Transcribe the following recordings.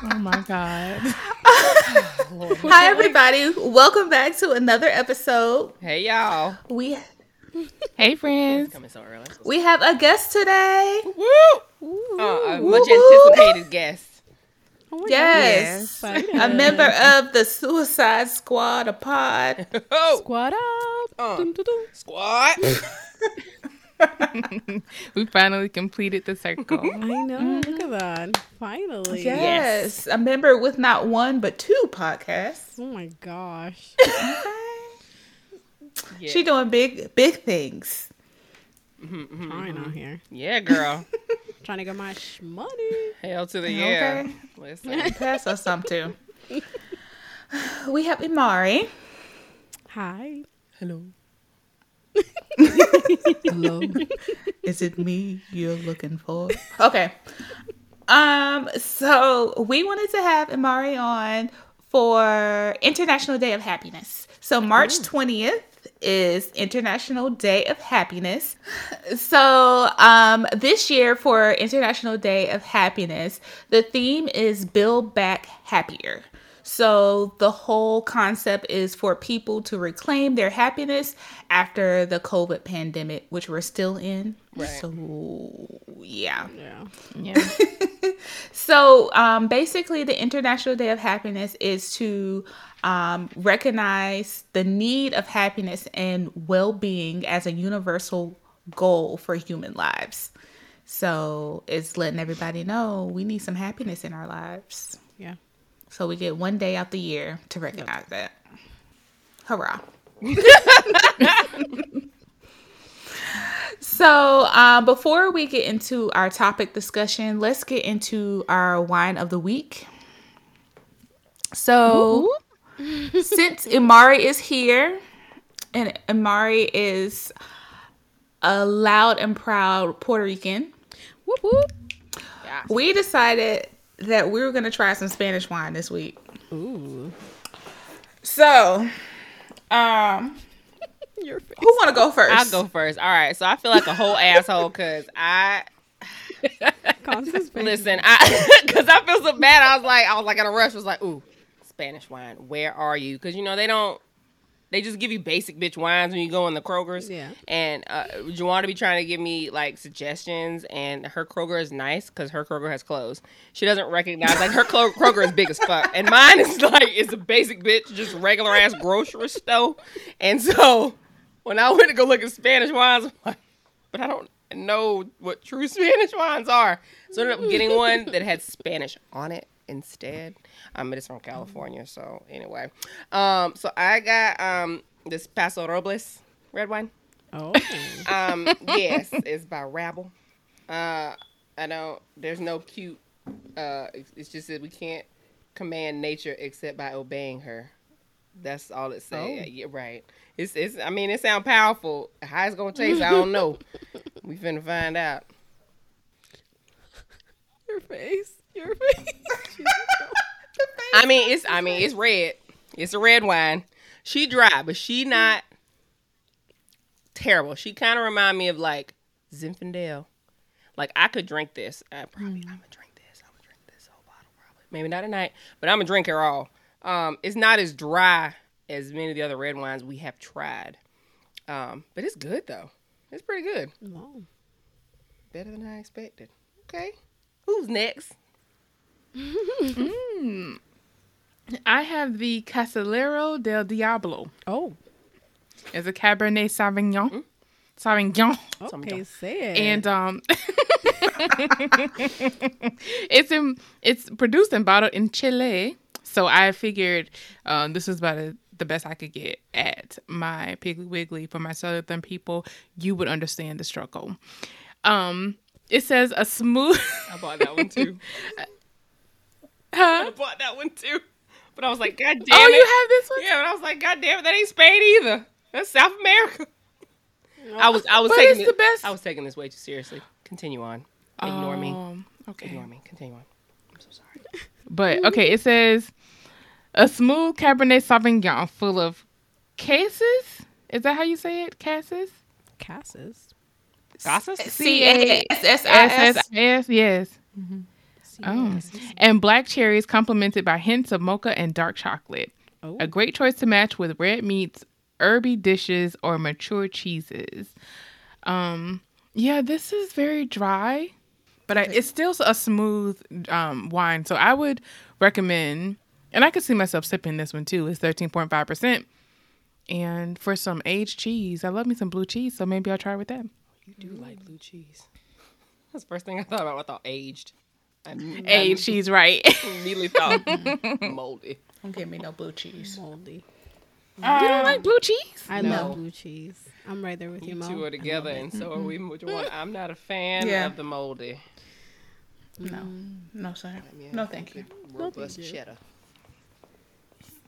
Oh my god. Hi, everybody. Welcome back to another episode. Hey, y'all. We Hey friends. Coming so early. we have a guest today. Woo! Uh, a Woo. much anticipated guest. Oh Yes, God. a member of the Suicide Squad, a pod. Oh, Squad up. Uh. Dun, dun, dun. squad. We finally completed the circle. I know. Mm-hmm. Look at that. Finally. Yes, a member with not one but two podcasts. Oh my gosh. Yeah. She doing big, big things. Mm-hmm, Trying mm-hmm. out here. yeah, girl. Trying to get my sh- money. Hell to the yeah. Okay. Listen. Pass us some too. We have Imari. Hi. Hello. Hello. Is it me you're looking for? Okay. Um, so we wanted to have Imari on for International Day of Happiness. So March 20th is International Day of Happiness. So um this year for International Day of Happiness, the theme is build back happier. So the whole concept is for people to reclaim their happiness after the COVID pandemic, which we're still in. Right. So yeah. Yeah. Yeah. So um, basically, the International Day of Happiness is to um, recognize the need of happiness and well being as a universal goal for human lives. So it's letting everybody know we need some happiness in our lives. Yeah. So we get one day out the year to recognize that. Hurrah. so, um, before we get into our topic discussion, let's get into our wine of the week. So, since Imari is here, and Imari is a loud and proud Puerto Rican, Whoop whoop. we decided that we were going to try some Spanish wine this week. Ooh. So, um, Your face. who want to go 1st I'll go first. All right. So I feel like a whole asshole because I Constance face. listen. I because I feel so bad. I was like, I was like in a rush. I was like, ooh, Spanish wine. Where are you? Because you know they don't. They just give you basic bitch wines when you go in the Kroger's. Yeah. And uh, Jawanda be trying to give me like suggestions, and her Kroger is nice because her Kroger has clothes. She doesn't recognize like her Kro- Kroger is big as fuck, and mine is like it's a basic bitch, just regular ass grocery store. And so when I went to go look at Spanish wines, I'm like, but I don't know what true Spanish wines are. So I ended up getting one that had Spanish on it instead. Um, it is from California, so anyway. Um, so I got um this Paso Robles red wine. Oh. Um, yes, it's by Rabble. Uh, I don't. There's no cute. Uh, it's, it's just that we can't command nature except by obeying her. That's all it says. Oh. Yeah, right. It's it's. I mean, it sounds powerful. How it's gonna taste, I don't know. we finna find out. Your face. Your face. I mean, it's. I mean, it's red. It's a red wine. She dry, but she not terrible. She kind of remind me of like Zinfandel. Like I could drink this. I probably I'm gonna drink this. I'm gonna drink this whole bottle probably. Maybe not tonight, but I'm gonna drink it all. Um, it's not as dry as many of the other red wines we have tried. Um, but it's good though. It's pretty good. Wow. Better than I expected. Okay. Who's next? I have the Casillero del Diablo. Oh. It's a Cabernet Sauvignon. Sauvignon. Okay, say it. And um it's in it's produced and bottled in Chile. So I figured um, this is about a the best I could get at my Piggly Wiggly for my southern people, you would understand the struggle. Um, it says a smooth. I bought that one too. Huh? I bought that one too. But I was like, God damn Oh, it. you have this one? Yeah, but I was like, God damn it, that ain't Spain either. That's South America. I was I was But taking it's the it- best- I was taking this way too seriously. Continue on. Ignore me. Um, okay. Ignore me. Continue on. I'm so sorry. But okay, it says a smooth Cabernet Sauvignon full of cases. Is that how you say it? Cassis? Cassis. Casas? C A S S I S S. S S. Yes. Oh. And black cherries complemented by hints of mocha and dark chocolate. Oh. A great choice to match with red meats, herby dishes, or mature cheeses. Um, yeah, this is very dry, but I, it's still a smooth um, wine. So I would recommend, and I could see myself sipping this one too. It's thirteen point five percent, and for some aged cheese, I love me some blue cheese. So maybe I'll try with that. You do like blue cheese. That's the first thing I thought about. I thought aged. I, Aged cheese, right? I immediately thought moldy. Don't give me no blue cheese. Moldy. you don't like blue cheese? I No. love blue cheese. I'm right there with you, You two are together, and so are we. Which one? I'm not a fan Yeah. of the moldy. No, no, sir. Yeah. No, thank you. Robust you. cheddar.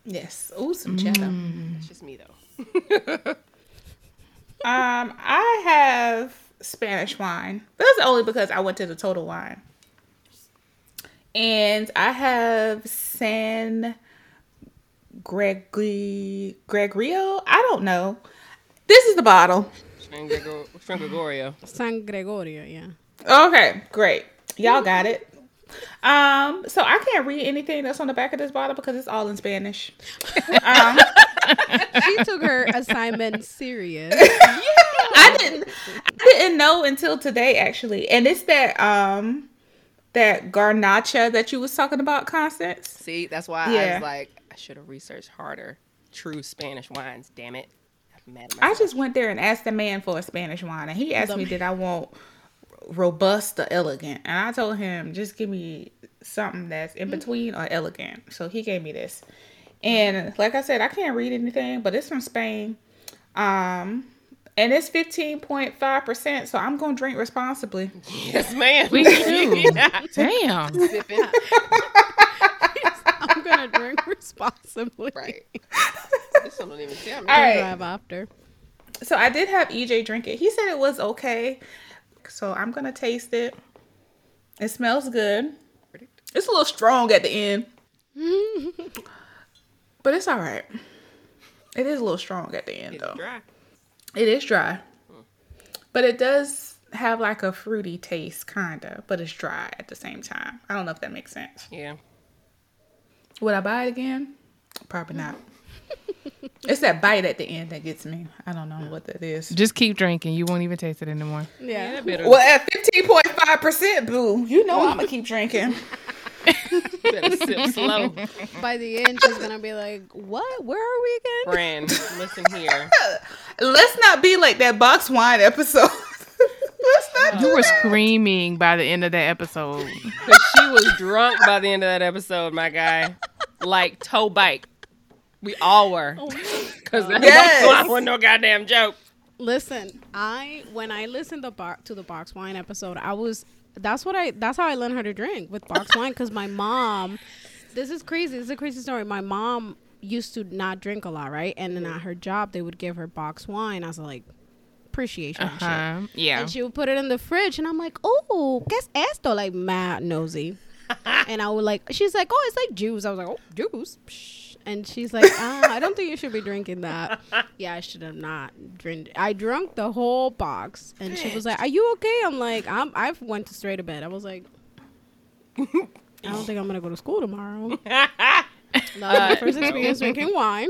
Yes. Ooh, some cheddar. That's just me though. Um, I have Spanish wine. That's only because I went to the Total Wine. And I have San Gregory Gregorio. I don't know. This is the bottle. San Gregor- San Gregorio. San Gregorio, yeah. Okay, great. Y'all got it. Um, so I can't read anything that's on the back of this bottle because it's all in Spanish. um, She took her assignment serious. yeah, I didn't I didn't know until today actually. And it's that um that garnacha that you was talking about, Constance. See, that's why I was like, I should have researched harder. True Spanish wines. Damn it. I'm mad at I just went there and asked the man for a Spanish wine and he asked me did I want robust or elegant. And I told him just give me something that's in between or elegant. So he gave me this. And like I said, I can't read anything, but it's from Spain. Um and it's 15.5%, so I'm going to drink responsibly. yes, ma'am. We do. Yeah. Damn. Sipping. I'm gonna drink responsibly. Right. This one don't even tell me. All right. Drive after. So I did have EJ drink it. He said it was okay. So I'm gonna taste it. It smells good. It's a little strong at the end. but it's all right. It is a little strong at the end It's though. dry. It is dry. But it does have like a fruity taste kinda, but it's dry at the same time. I don't know if that makes sense. Yeah. Would I buy it again? Probably not. it's that bite at the end that gets me. I don't know what that is. Just keep drinking. You won't even taste it anymore. Yeah. That better, Well, at fifteen point five percent, boo, you know I'm gonna keep drinking. better sip slow. By the end, she's gonna be like, "What? Where are we again?" Friend, listen here. Let's not be like that box wine episode. Let's not. You were screaming by the end of that episode. Because she was drunk by the end of that episode, my guy. Like toe bike. We all were. Oh because that Yes. box wine wasn't no goddamn joke. Listen, I when I listened to box to the box wine episode, I was that's what I that's how I learned how to drink with box wine because my mom. This is crazy. This is a crazy story. My mom used to not drink a lot, right? And then at her job, they would give her box wine I was like appreciation and shit. Uh-huh. Yeah. And she would put it in the fridge, and I'm like, "Oh, guess es esto?" Like mad nosy. and I would like, she's like, "Oh, it's like juice." I was like, "Oh, juice." Psh. And she's like, ah, "I don't think you should be drinking that." yeah, I should have not drank. I drunk the whole box, and she was like, "Are you okay?" I'm like, "I'm." I went to straight to bed. I was like, "I don't think I'm gonna go to school tomorrow." that was my first experience drinking wine.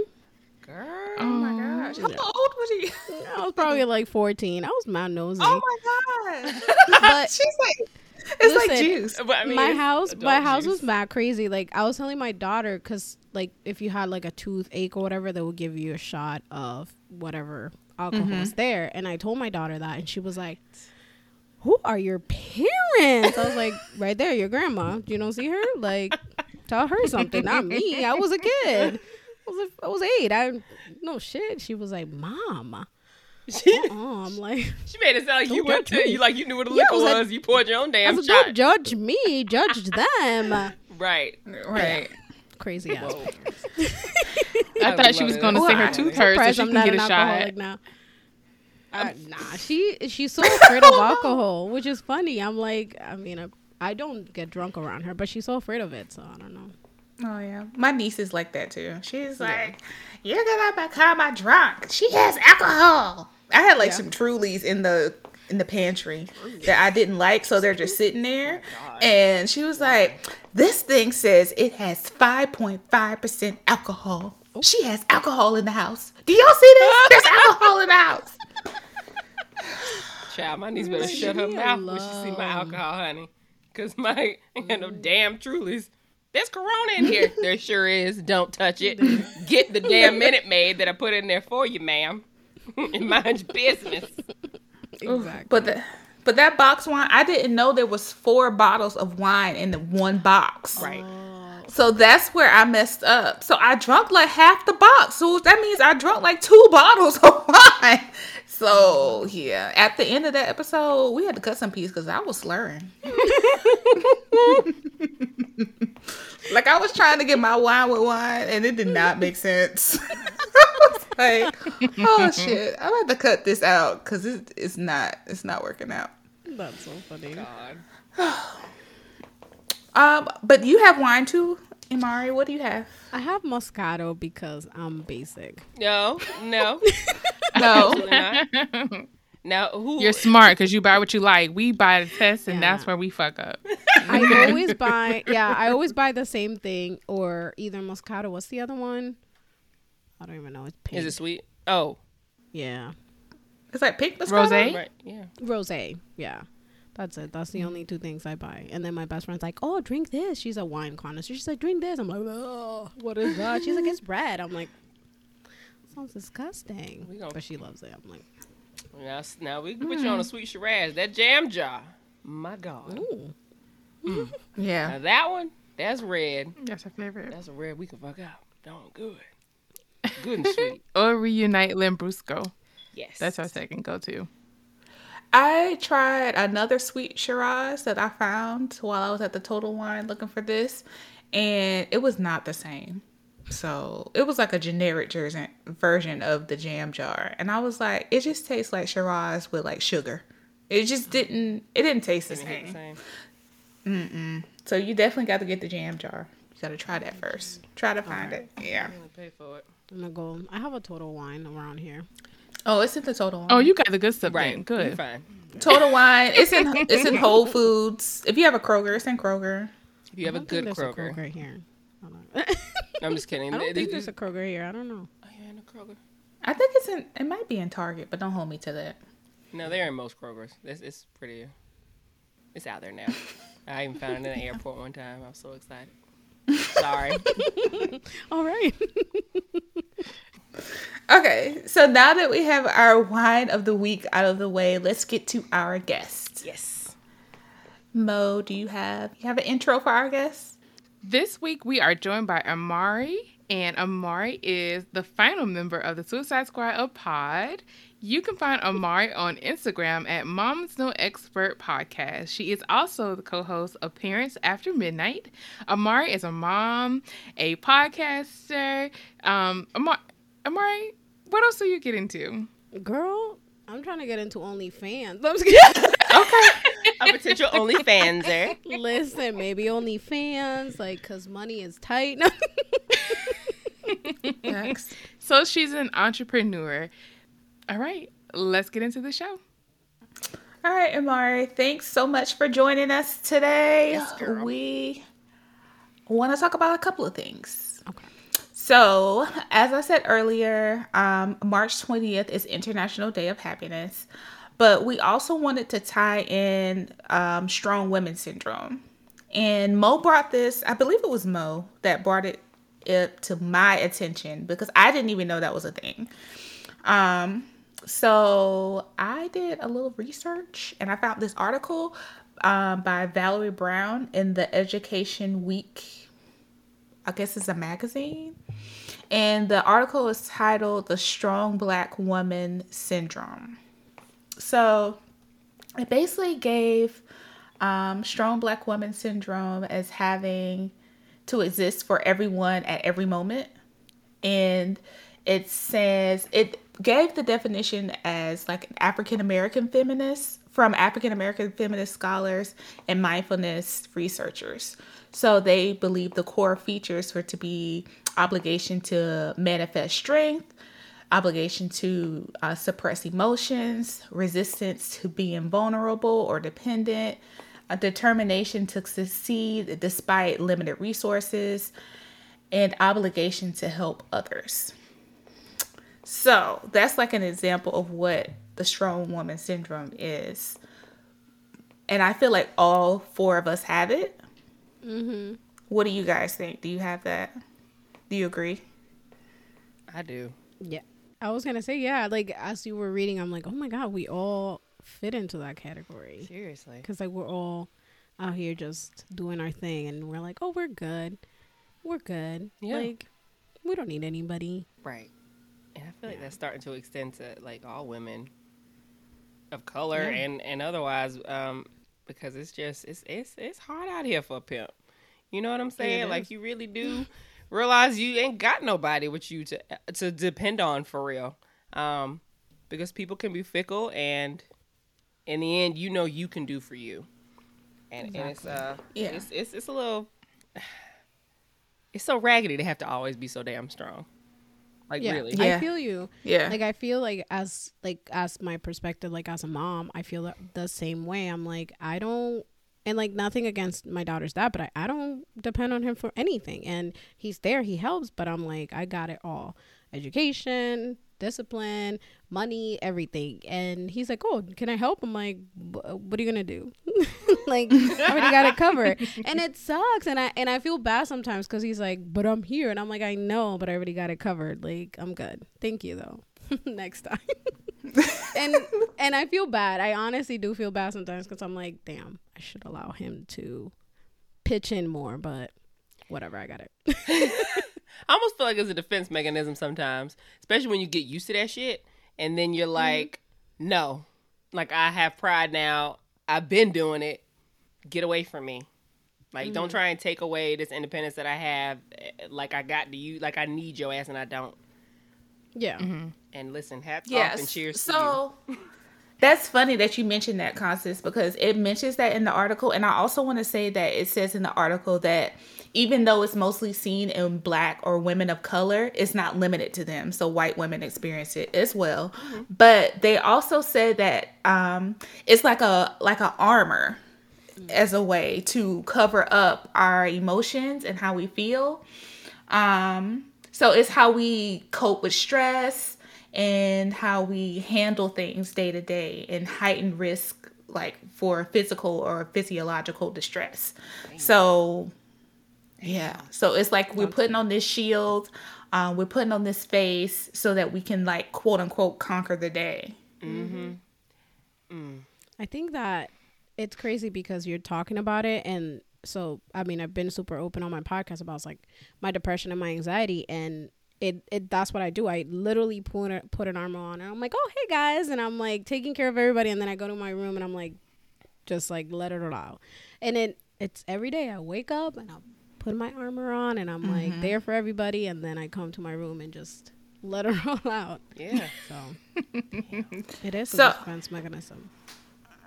Girl. Oh my gosh. How old was he? I was probably like 14. I was mad nosy. Oh my god. But She's like, it's like Listen, juice. I mean, my house my house juice. was mad crazy like i was telling my daughter because like if you had like a toothache or whatever they would give you a shot of whatever alcohol Mm-hmm. was there and i told my daughter that and she was like who are your parents i was like right there your grandma you don't see her like tell her something not me i was a kid I was like, I was eight. I no shit. She was like, Mom. She, Oh, I'm like, she made it sound like you went to me. you like you knew what a Yeah, liquor was was. like- you poured your own I damn was like, shot. don't judge me, judge them. right. Right. Crazy ass. I I thought she was going to Well, say her I- tooth hurts so Surprised she I'm can not get a shot. now. Uh, nah, she she's so afraid of alcohol, which is funny. I'm like, I mean, I, I don't get drunk around her, but she's so afraid of it, so I don't know. Oh yeah, my niece is like that too. She's like, "You're gonna become a drunk." She has alcohol. I had like Yeah. some Trulies in the in the pantry that I didn't like, so they're just sitting oh there. And she was like, "This thing says it has 5.5 percent alcohol. Oh. She has alcohol in the house. Do y'all see this? There's alcohol in the house." Child, my niece better Leave shut her me mouth when she see my alcohol, honey. Cause my and no damn Trulies. There's Corona in here. there sure is. Don't touch it. Get the damn Minute Maid that I put in there for you, ma'am. and mind your business. Exactly. But the, but that box wine, I didn't know there was four bottles of wine in the one box. Right. Oh. So that's where I messed up. So I drunk like half the box. So that means I drunk like two bottles of wine. So yeah, at the end of that episode, we had to cut some piece because I was slurring. Like I was trying to get my wine with wine, and it did not make sense. I was like, oh shit, I'm gonna have to cut this out because it, it's not, it's not working out. That's so funny. God. Um, but you have wine too, Imari. What do you have? I have Moscato because I'm basic. No, no, No. absolutely. Now who You're smart because you buy what you like. We buy the test, and Yeah. that's where we fuck up. I always buy, yeah, I always buy the same thing or either Moscato. What's the other one? I don't even know. It's pink. is it sweet? Oh, Yeah, It's like pink Moscato. Rosé? right. Yeah. rosé. Yeah, that's it. That's the only two things I buy. And then my best friend's like, "Oh, drink this." She's a wine connoisseur. She's like, "Drink this." I'm like, "Oh, what is that?" She's like, "It's red." I'm like, "Sounds disgusting," but she loves it. I'm like, Now, s- now we can mm-hmm. put you on a sweet Shiraz. That jam jar. My God. "Ooh, Mm. Yeah. Now that one, that's red. That's her favorite. That's a red we can fuck out. Darn good. Good and sweet. Or Riunite Lambrusco. Yes. That's our second go to. I tried another sweet Shiraz that I found while I was at the Total Wine looking for this, and it was not the same. So it was like a generic jersen- version of the jam jar, and I was like, it just tastes like Shiraz with like sugar. It just didn't. It didn't taste the Didn't hit the same. Same. So you definitely got to get the jam jar. You got to try that first. Try to find it. Yeah. I'm gonna pay for it. I'm gonna go. I have a total wine around here. Oh, it's in the Total Wine. Oh, you got the good stuff. Right. Then. Good. You're fine. Total Wine. It's in. It's in Whole Foods. If you have a Kroger, it's in Kroger. If you have a good Kroger. A Kroger here. I'm just kidding. I don't think there's a Kroger here. I don't know. Oh, yeah, in a Kroger. I think it's in. It might be in Target, but don't hold me to that. No, they're in most Krogers. It's, it's pretty. It's out there now. I even found it in the airport one time. I was so excited. Sorry. All right. Okay, so now that we have our wine of the week out of the way, let's get to our guests. yes. Mo, do you have you have an intro for our guests? This week we are joined by Amari, and Amari is the final member of the Suicide Squad of Pod. You can find Amari on Instagram at Mom's No Expert Podcast. She is also the co-host of Parents After Midnight. Amari is a mom, a podcaster. Um, Amari, Amari, what else are you getting to? Girl, I'm trying to get into OnlyFans. I'm just kidding. A potential OnlyFanser. Listen, maybe OnlyFans, like, cause money is tight. Next. So she's an entrepreneur. All right, let's get into the show. All right, Amari, thanks so much for joining us today. Yes. We want to talk about a couple of things. Okay. So, as I said earlier, um, March 20th is International Day of Happiness, but we also wanted to tie in um, Strong Women Syndrome. And Mo brought this, I believe it was Mo that brought it up to my attention because I didn't even know that was a thing. Um, so I did a little research and I found this article um, by Valerie Brown in the Education Week I guess it's a magazine. And the article is titled The Strong Black Woman Syndrome. So it basically gave um, strong black woman syndrome as having to exist for everyone at every moment. And it says it gave the definition as like an African American feminist from African American feminist scholars and mindfulness researchers. So they believe the core features were to be obligation to manifest strength, obligation to uh, suppress emotions, resistance to being vulnerable or dependent, a determination to succeed despite limited resources, and obligation to help others. So that's like an example of what the strong woman syndrome is. And I feel like all four of us have it. Mm-hmm. What do you guys think? Do you have that? Do you agree? I do. Yeah. I was gonna say yeah. Like as you were reading, I'm like, oh my god, we all fit into that category. Seriously. Because like we're all out here just doing our thing, and we're like, oh, we're good, we're good. Yeah. Like we don't need anybody. Right. And I feel like that's starting to extend to like all women of color Yeah. and and otherwise um because it's just it's it's it's hard out here for a pimp. You know what I'm saying? Like you really do realize you ain't got nobody with you to to depend on for real. Um because people can be fickle and in the end you know you can do for you. And, and it's uh Yeah. it's, it's it's a little it's so raggedy to have to always be so damn strong. Like yeah, really. Yeah. I feel you. Yeah. Like I feel like as like as my perspective, like as a mom, I feel that the same way. I'm like I don't. And like nothing against my daughter's dad, but I, I don't depend on him for anything. And he's there, he helps, but I'm like, I got it all. Education, discipline, money, everything. And he's like, Oh, can I help? I'm like, what are you gonna do? like, I already got it covered. And it sucks. And I and I feel bad sometimes because he's like, But I'm here. And I'm like, I know, but I already got it covered. Like, I'm good. Thank you though. Next time. and and I feel bad. I honestly do feel bad sometimes because I'm like, damn, I should allow him to pitch in more, but whatever, I got it. I almost feel like it's a defense mechanism sometimes, especially when you get used to that shit, and then you're mm-hmm. like, no, like I have pride now. I've been doing it. Get away from me. Like, don't mm-hmm. try and take away this independence that I have. eh, Like I got to you. Like I need your ass, and I don't. Yeah. Mm-hmm. And listen, hats Yes. off and cheers to So that's funny that you mentioned that, Constance, because it mentions that in the article. And I also want to say that it says in the article that even though it's mostly seen in black or women of color, it's not limited to them. So white women experience it as well. But they also said that um, it's like a like a armor as a way to cover up our emotions and how we feel. Um, so it's how we cope with stress and how we handle things day to day and heighten risk like for physical or physiological distress. So yeah. So it's like we're putting on this shield, um, we're putting on this face so that we can like quote unquote conquer the day. I think that it's crazy because you're talking about it and so I mean I've been super open on my podcast about like my depression and my anxiety and it, it that's what I do. I literally put a, put an armor on and I'm like, "Oh, hey guys." And I'm like taking care of everybody and then I go to my room and I'm like just like let it all out. And it it's every day I wake up and I'll put my armor on and I'm like mm-hmm. there for everybody and then I come to my room and just let it all out. Yeah. So it is So- a defense mechanism.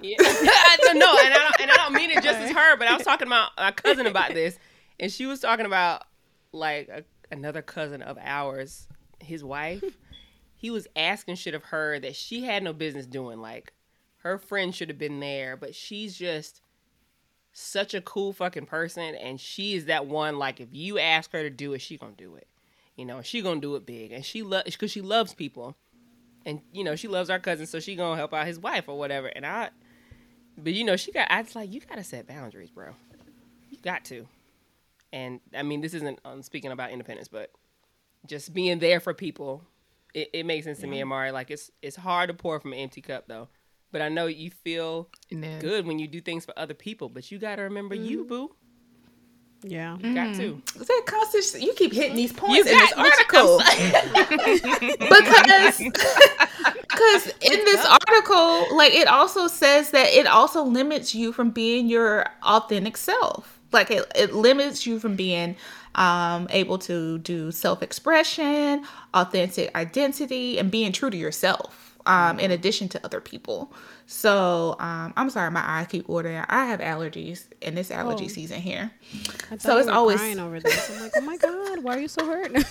Yeah. I don't know, and I don't, and I don't mean it just as her, but I was talking about my cousin about this, and she was talking about like a, another cousin of ours, his wife. He was asking shit of her that she had no business doing. Like her friend should have been there, but she's just such a cool fucking person, and she is that one. Like if you ask her to do it, she gonna do it. You know, she gonna do it big, and she loves because she loves people and you know she loves our cousin, so she gonna help out his wife or whatever. And I, but you know she got. I was like, you gotta set boundaries, bro. You got to. And I mean, this isn't um, speaking about independence, but just being there for people. It, it makes sense to me, Amari. Like it's it's hard to pour from an empty cup, though. But I know you feel Yeah. good when you do things for other people. But you gotta remember you, boo. Yeah. you Got to. Say, Constance, you keep hitting these points You in this article because because in this article, like it also says that it also limits you from being your authentic self. Like it, it limits you from being um, able to do self expression, authentic identity, and being true to yourself. Um, in addition to other people. So um, I'm sorry, my eye keep watering. I have allergies, and this allergy Oh. season here. So it's always- crying over this. I'm like, oh my god, why are you so hurt? no,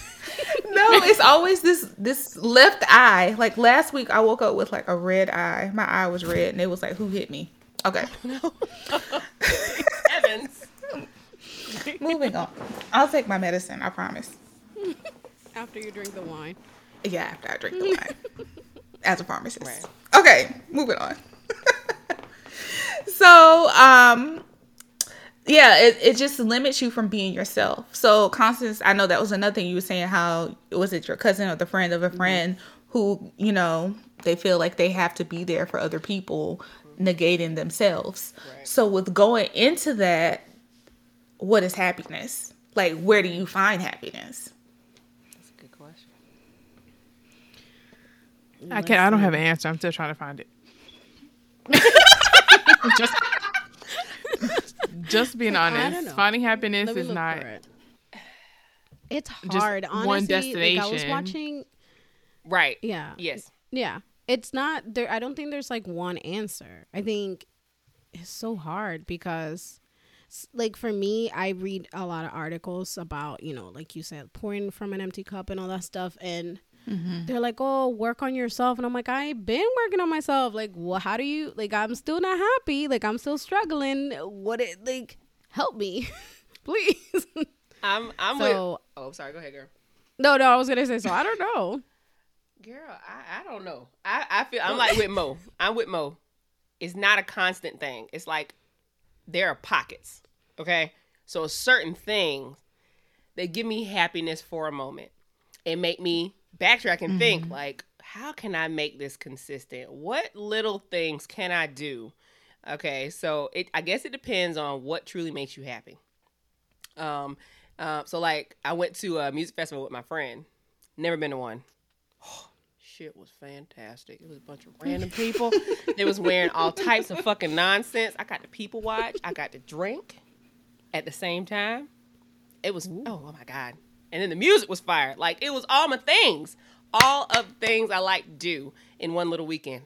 it's always this this left eye. Like last week, I woke up with like a red eye. My eye was red, and it was like, "Who hit me?" Okay, Evans. moving on. I'll take my medicine. I promise. After you drink the wine. Yeah, after I drink the wine, as a pharmacist. Right. Okay, moving on. so, um, yeah, it, it just limits you from being yourself. So, Constance, I know that was another thing you were saying. How was it your cousin or the friend of a friend who, you know, they feel like they have to be there for other people, negating themselves. Right. So, with going into that, what is happiness? Like, where do you find happiness? That's a good question. I can't. I don't have an answer. I'm still trying to find it. just, just being I honest, finding happiness is not. for it. It's just hard. one Honestly, like I was watching. Right. Yeah. Yes. Yeah. It's not there. I don't think there's like one answer. I think it's so hard because, like, for me, I read a lot of articles about, you know, like you said, pouring from an empty cup and all that stuff. And Mm-hmm. they're like, oh, work on yourself. And I'm like, I've been working on myself. Like, well, how do you, like, I'm still not happy. Like, I'm still struggling. What it, like, help me, please. I'm. I'm So- with. Oh, sorry. Go ahead, girl. no, no, I was going to say, so I don't know. Girl, I, I don't know. I, I feel I'm like with Mo. I'm with Mo. It's not a constant thing. It's like there are pockets. Okay. So certain things they give me happiness for a moment and make me backtrack and think like, how can I make this consistent? What little things can I do? Okay, so it I guess it depends on what truly makes you happy. Um, uh, so like I went to a music festival with my friend. Never been to one shit was fantastic. It was a bunch of random people. they was wearing all types of fucking nonsense. I got to people watch. I got to drink at the same time. It was oh, oh my god. And then the music was fire. Like it was all my things. All of the things I like to do in one little weekend.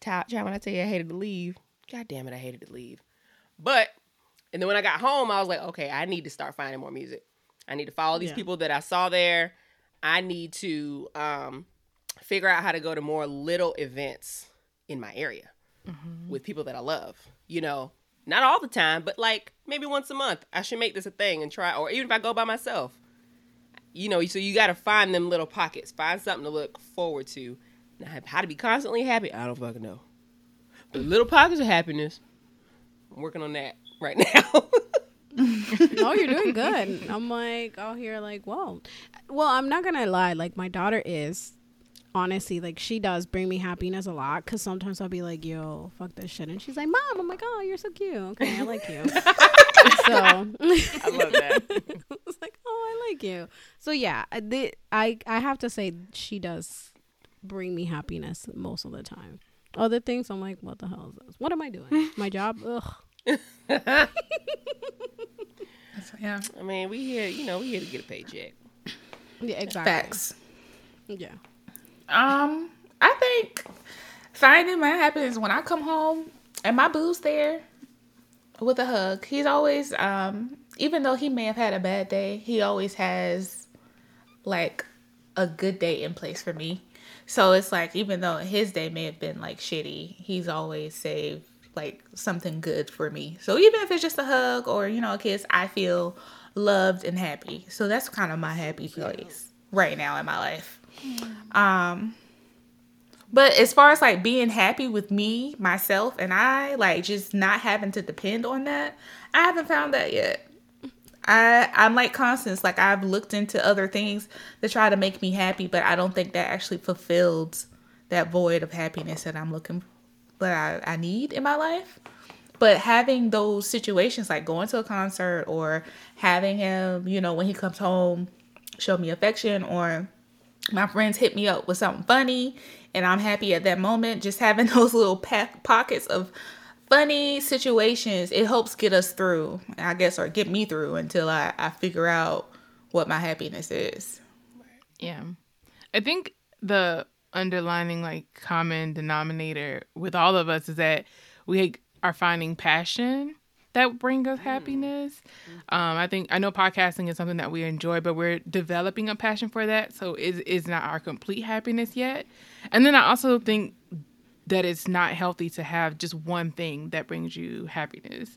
Child, when I tell you I hated to leave, god damn it, I hated to leave. But and then when I got home, I was like, okay, I need to start finding more music. I need to follow these Yeah. people that I saw there. I need to um, figure out how to go to more little events in my area with people that I love. You know, not all the time, but like maybe once a month. I should make this a thing and try, or even if I go by myself. You know, so you got to find them little pockets, find something to look forward to. Now, how to be constantly happy? I don't fucking know. But little pockets of happiness, I'm working on that right now. no, oh, you're doing good. I'm like out here, like, whoa. Well, I'm not gonna lie. Like, my daughter is honestly like she does bring me happiness a lot. Cause sometimes I'll be like, yo, fuck this shit, and she's like, mom. I'm like, oh, you're so cute. Okay, I like you. so I love that. it's like, oh, I like you. So yeah, I. I I have to say she does bring me happiness most of the time. Other things, I'm like, what the hell is this? What am I doing? My job? Ugh. Yeah, I mean, we here, you know, we here to get a paycheck. Yeah, exactly. facts. Yeah. Um, I think finding my happiness when I come home and my boo's there with a hug. He's always, um, even though he may have had a bad day, he always has like a good day in place for me. So it's like even though his day may have been like shitty, he's always saved like something good for me. So even if it's just a hug or you know a kiss, I feel loved and happy. So that's kind of my happy place right now in my life. Um but as far as like being happy with me, myself, and I, like just not having to depend on that, I haven't found that yet. I I'm like Constance, like I've looked into other things to try to make me happy, but I don't think that actually fulfilled that void of happiness that I'm looking for that I, I need in my life. but having those situations like going to a concert or having him, you know, when he comes home, show me affection or my friends hit me up with something funny and I'm happy at that moment. Just having those little pockets of funny situations, it helps get us through, I guess, or get me through until I, I figure out what my happiness is. Yeah. I think the underlining like common denominator with all of us is that we are finding passion that bring us happiness. Um, I think I know podcasting is something that we enjoy, but we're developing a passion for that. So it is not our complete happiness yet. And then I also think that it's not healthy to have just one thing that brings you happiness.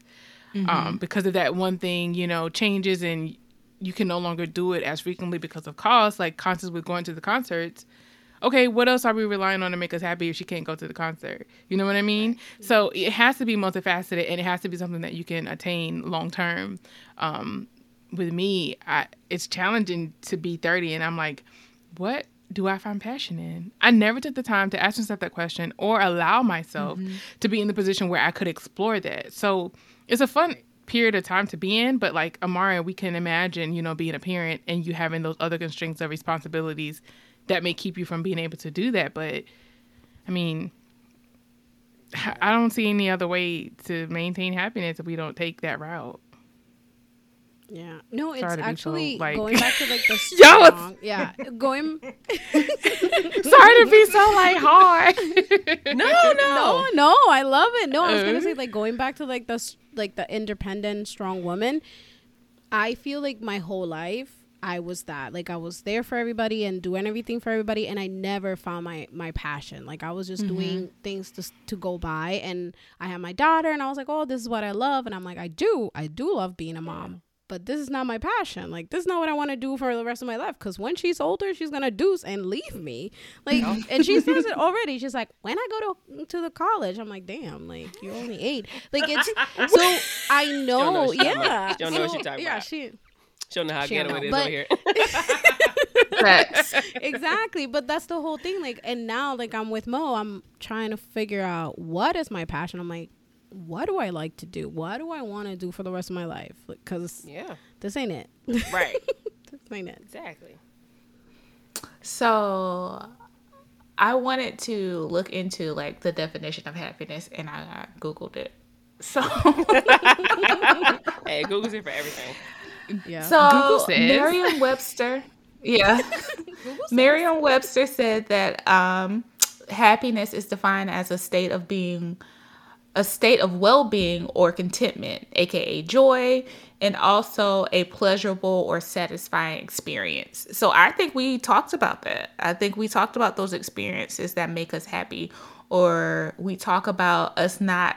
Mm-hmm. Um, because of that one thing, you know, changes and you can no longer do it as frequently because of cost. Like concerts with going to the concerts, okay, what else are we relying on to make us happy if she can't go to the concert? You know what I mean? So it has to be multifaceted and it has to be something that you can attain long term. Um, with me, I, it's challenging to be 30 and I'm like, what do I find passion in? I never took the time to ask myself that question or allow myself mm-hmm. to be in the position where I could explore that. So it's a fun period of time to be in, but like Amara, we can imagine, you know, being a parent and you having those other constraints of responsibilities that may keep you from being able to do that. But I mean, I don't see any other way to maintain happiness if we don't take that route. Yeah. No, it's actually so, like... going back to like the strong. yeah. Going Sorry to be so like hard. no, no. No, no, I love it. No, I was gonna say like going back to like the like the independent, strong woman. I feel like my whole life I was that. Like I was there for everybody and doing everything for everybody and I never found my my passion. Like I was just mm-hmm. doing things to to go by and I had my daughter and I was like, "Oh, this is what I love." And I'm like, "I do. I do love being a mom." But this is not my passion. Like this is not what I want to do for the rest of my life. Cause when she's older, she's gonna deuce and leave me. Like, and she says it already. She's like, when I go to to the college, I'm like, damn, like you're only eight. Like it's so I know, know yeah. Don't know so, what she's talking yeah, about. She She'll know how she ghetto it is but, over here. exactly, but that's the whole thing. Like, and now, like, I'm with Mo. I'm trying to figure out what is my passion. I'm like, what do I like to do? What do I want to do for the rest of my life? Because yeah, this ain't it. Right. this ain't it. Exactly. So I wanted to look into like the definition of happiness, and I googled it. So hey, Google's here for everything. Yeah. So Merriam-Webster, yeah, Merriam-Webster said that um, happiness is defined as a state of being, a state of well-being or contentment, aka joy, and also a pleasurable or satisfying experience. So I think we talked about that. I think we talked about those experiences that make us happy, or we talk about us not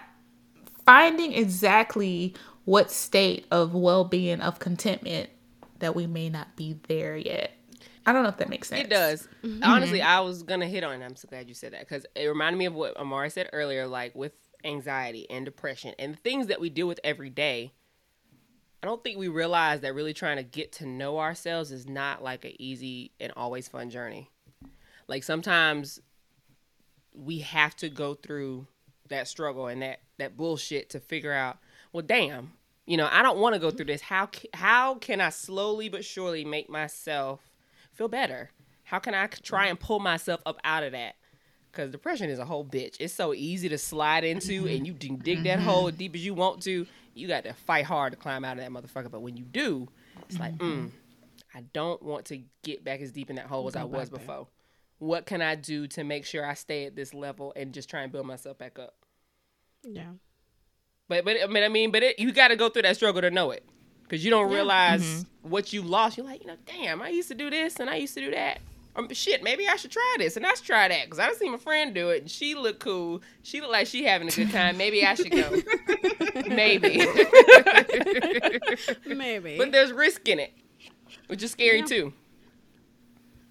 finding exactly what state of well-being of contentment that we may not be there yet i don't know if that makes sense it does mm-hmm. honestly i was gonna hit on it i'm so glad you said that because it reminded me of what amara said earlier like with anxiety and depression and the things that we deal with every day i don't think we realize that really trying to get to know ourselves is not like an easy and always fun journey like sometimes we have to go through that struggle and that that bullshit to figure out well, damn, you know, I don't want to go through this. How how can I slowly but surely make myself feel better? How can I try and pull myself up out of that? Because depression is a whole bitch. It's so easy to slide into, and you can dig that hole as deep as you want to. You got to fight hard to climb out of that motherfucker. But when you do, it's like, mm, I don't want to get back as deep in that hole as I was before. What can I do to make sure I stay at this level and just try and build myself back up? Yeah. But but I mean I mean, but it, you got to go through that struggle to know it, because you don't yeah. realize mm-hmm. what you lost. You're like, you know, damn, I used to do this and I used to do that. Um, shit, maybe I should try this and let's try that because I seen my friend do it and she looked cool. She looked like she having a good time. Maybe I should go. maybe. maybe. But there's risk in it, which is scary yeah. too.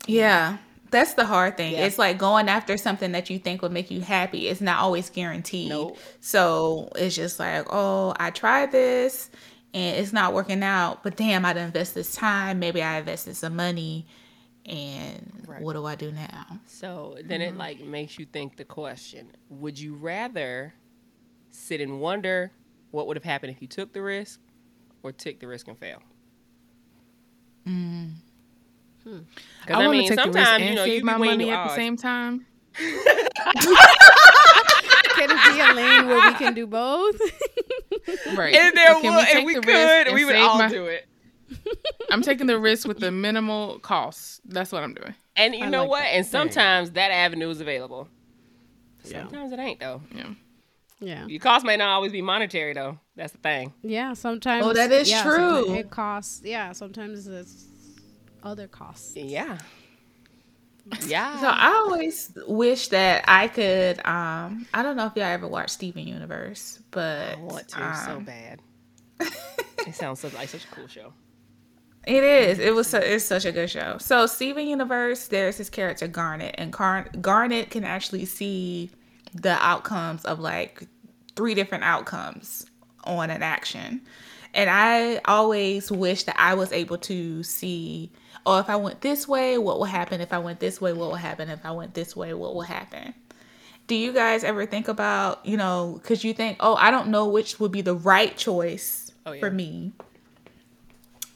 Yeah. That's the hard thing. Yeah. It's like going after something that you think would make you happy. It's not always guaranteed. Nope. So it's just like, oh, I tried this and it's not working out. But damn, I'd invest this time. Maybe I invested some money. And right. what do I do now? So then mm-hmm. it like makes you think the question: Would you rather sit and wonder what would have happened if you took the risk or took the risk and fail? Mm. Because I, I, want mean, to take the risk sometimes and you know save you my money your at the same time. Can it be a lane where we can do both? Right. And there Can would, take and we the could, and we would all my- do it. I'm taking the risk with the minimal cost. That's what I'm doing. And you I know like what? that. And sometimes that avenue is available. Yeah. Sometimes it ain't though. Yeah. Yeah. Your cost may not always be monetary though. That's the thing. Yeah, sometimes. Oh, that is yeah, true. It costs. Yeah, sometimes it's other costs. Yeah. Yeah. So I always wish that I could. Um, I don't know if y'all ever watched Steven Universe, but I want to so um, bad. it sounds so, like such a cool show. It is. It was. su- It's such a good show. So Steven Universe, there's his character Garnet, and Garnet can actually see the outcomes of like three different outcomes on an action. And I always wish that I was able to see, oh, if I went this way, what will happen? If I went this way, what will happen? If I went this way, what will happen? Do you guys ever think about, you know, because you think, oh, I don't know which would be the right choice Oh, yeah. for me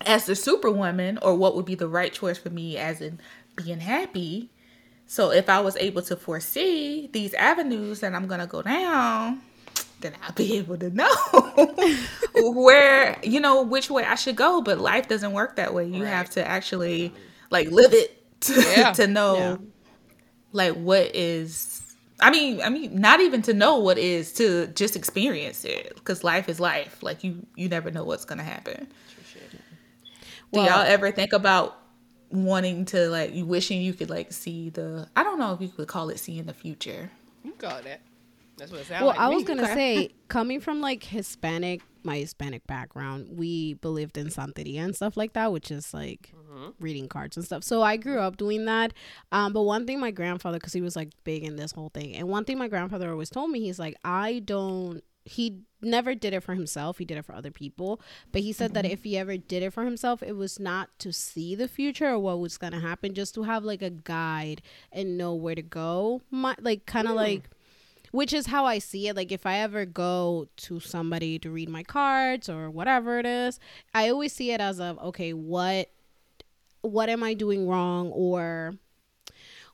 as the superwoman or what would be the right choice for me as in being happy so if i was able to foresee these avenues that i'm gonna go down then i'll be able to know where you know which way i should go but life doesn't work that way you Right. have to actually like live it to, Yeah. to know Yeah. like what is I mean, I mean, not even to know what is to just experience it because life is life. Like you, you never know what's gonna happen. Do Well- y'all ever think about wanting to like wishing you could like see the? I don't know if you could call it seeing the future. You call it that. That's what it sounds Well, like. I was gonna Okay. say, coming from like Hispanic, my Hispanic background, we believed in Santeria and stuff like that, which is like Mm-hmm. reading cards and stuff. So I grew up doing that. Um, but one thing my grandfather, because he was like big in this whole thing, and one thing my grandfather always told me, he's like, I don't. He never did it for himself. He did it for other people. But he said that mm-hmm. if he ever did it for himself, it was not to see the future or what was gonna happen, just to have like a guide and know where to go. My, like kind of like which is how I see it. Like if I ever go to somebody to read my cards or whatever it is, I always see it as of okay, what what am I doing wrong or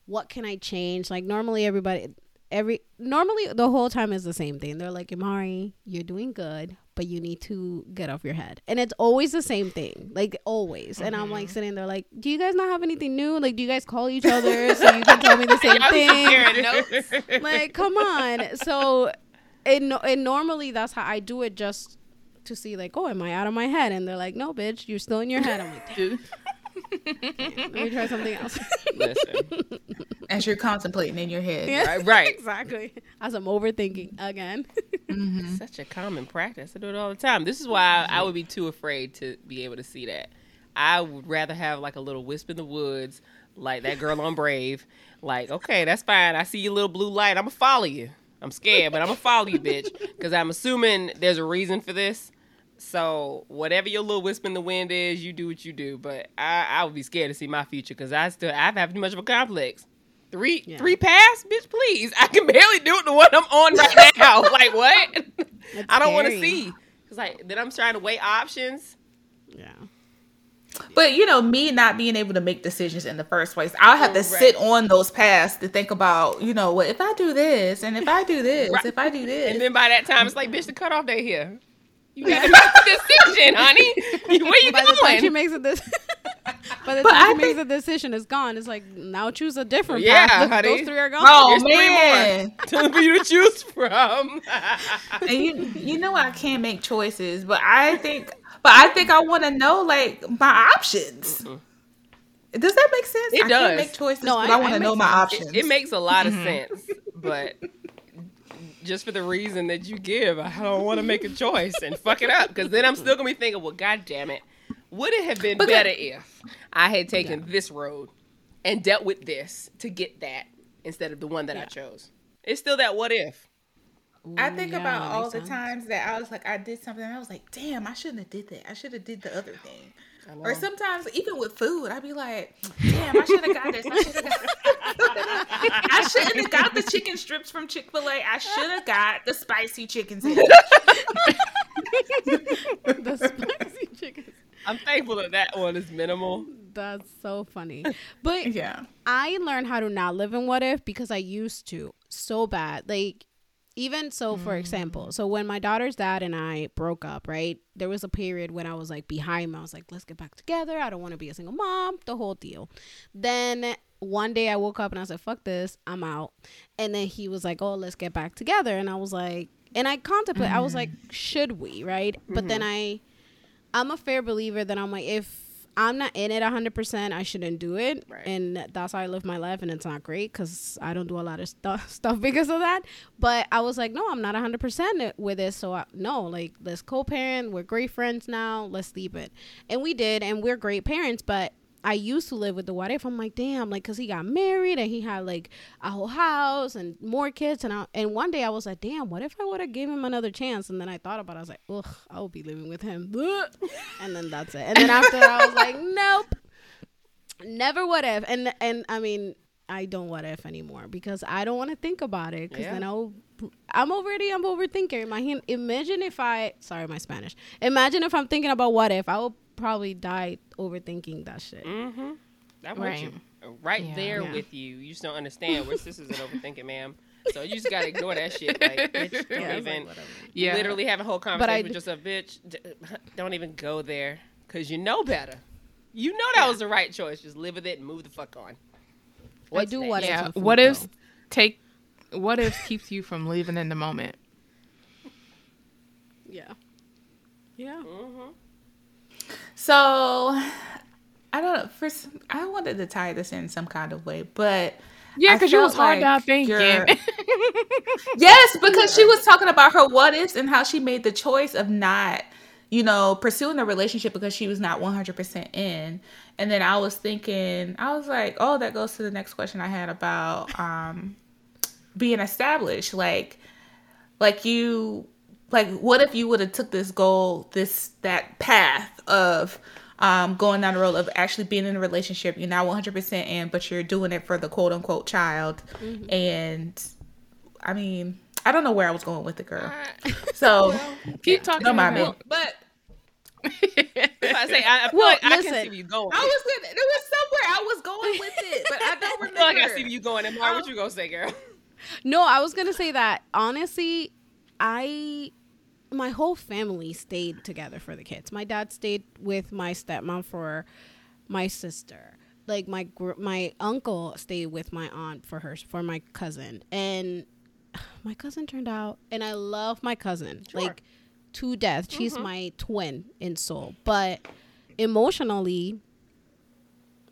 what can I change? Like normally everybody every normally the whole time is the same thing. They're like, Amari, you're doing good, but you need to get off your head. And it's always the same thing. Like always. And I'm like sitting there like, Do you guys not have anything new? Like do you guys call each other so you can tell me the same thing? like come on so and, and normally that's how i do it just to see like oh am i out of my head and they're like no bitch you're still in your head i'm like "Damn, let me try something else Listen, As you're contemplating in your head. Yeah. right, right. exactly as i'm overthinking again mm-hmm. Such a common practice. I do it all the time. This is why I would be too afraid to be able to see that. I would rather have like a little wisp in the woods, like that girl on Brave. Like, okay, that's fine. I see your little blue light. I'm gonna follow you. I'm scared, but I'm gonna follow you, bitch, because I'm assuming there's a reason for this. So whatever your little wisp in the wind is, you do what you do. But I, I would be scared to see my future because I still I have too much of a complex. Three Yeah. three pass, bitch, please. I can barely do it the one I'm on right now. like what? That's I don't want to see. Cause like then I'm trying to weigh options. yeah But you know, me not being able to make decisions in the first place, I'll have to Right. sit on those paths to think about, you know, what if I do this and if I do this, Right. if I do this. And then by that time it's like, bitch, the cutoff day here. You gotta make a decision, honey. Where you by the time she makes a this by the But time I she makes a decision it's gone it's like now choose a different Yeah, path honey. those three are gone oh There's three man. Tell for you to choose from. and you you know I can't make choices, but I think but I think I want to know like my options. Mm-hmm. Does that make sense? It I does. can't make choices, No, but I- I, want to know make my options. it, it makes a lot of mm-hmm. sense, but just for the reason that you give, I don't want to make a choice and fuck it up because then I'm still gonna be thinking, well, god damn it, would it have been But better if I had taken this road and dealt with this to get that instead of the one that I chose? It's still that what if. I think yeah, about all the sense. times that I was like, I did something, and I was like, damn, I shouldn't have did that. I should have did the other thing. Know. Or sometimes, even with food, I'd be like, damn, I should have got this. I should have got. I shouldn't have got the chicken strips from Chick Fil A. I should have got the spicy chicken sandwich. the spicy chicken. I'm thankful that that one is minimal. That's so funny. But Yeah. I learned how to not live in what if because I used to so bad. Like even so for example, mm. so when my daughter's dad and I broke up, right? There was a period when I was like behind him. I was like, let's get back together. I don't want to be a single mom, the whole deal. Then one day I woke up and I said, fuck this, I'm out. And then he was like, oh, let's get back together. And I was like, and I contemplate, I was like, mm. should we, right? But then mm-hmm. I, I'm a fair believer that I'm like, if I'm not in it 100%, I shouldn't do it. Right. And that's how I live my life. And it's not great because I don't do a lot of stuff stuff because of that. But I was like, no, I'm not 100% with it. So I, no, like, let's co parent. We're great friends now. Let's leave it. And we did. And we're great parents. But I used to live with the what if. I'm like, damn, like, cause he got married and he had like a whole house and more kids. And I, and one day I was like, damn, what if I would have gave him another chance? And then I thought about it. I was like, ugh, I will be living with him. And then that's it. And then after that, I was like, nope, never what if. And, and I mean, I don't what if anymore because I don't want to think about it because Yeah. then I'll, I'm already, I'm overthinking. My imagine if I, sorry, my Spanish. Imagine if I'm thinking about what if, I will probably die overthinking that shit. Mm-hmm. I'm Right. you. Right Yeah. there Yeah. with you. You just don't understand. We're sisters and overthinking, ma'am. So you just gotta ignore that shit. Like, bitch, don't Yeah, even like. Yeah. literally have a whole I conversation with d- just a bitch. d- Don't even go there because you know better. You know that was the right choice. Just live with it and move the fuck on. I What's do what Yeah. if. What if though. take what if keeps you from leaving in the moment? Yeah. Yeah. Mhm. So I don't know. First, I wanted to tie this in some kind of way, but Yeah, because you was hard like down thinking. yes, because she was talking about her what ifs and how she made the choice of not, you know, pursuing the relationship because she was not 100% in. And then I was thinking, I was like, oh, that goes to the next question I had about um, being established. Like, like you, like, what if you would have took this goal, this, that path of, um, going down the road of actually being in a relationship, you're not 100% in, but you're doing it for the quote unquote child. Mm-hmm. And I mean, I don't know where I was going with the girl. Uh, so Keep talking. don't mind me. about- But I say I, I feel Well, like I can listen. see where you going. I was gonna, there was somewhere I was going with it, but I don't I remember. feel like I see where you going. And Mar, what um, you gonna say, girl? No, I was gonna say that honestly, I my whole family stayed together for the kids. My dad stayed with my stepmom for my sister. Like my gr- my uncle stayed with my aunt for her for my cousin, and my cousin turned out. And I love my cousin like to death. She's mm-hmm. my twin in soul, but emotionally,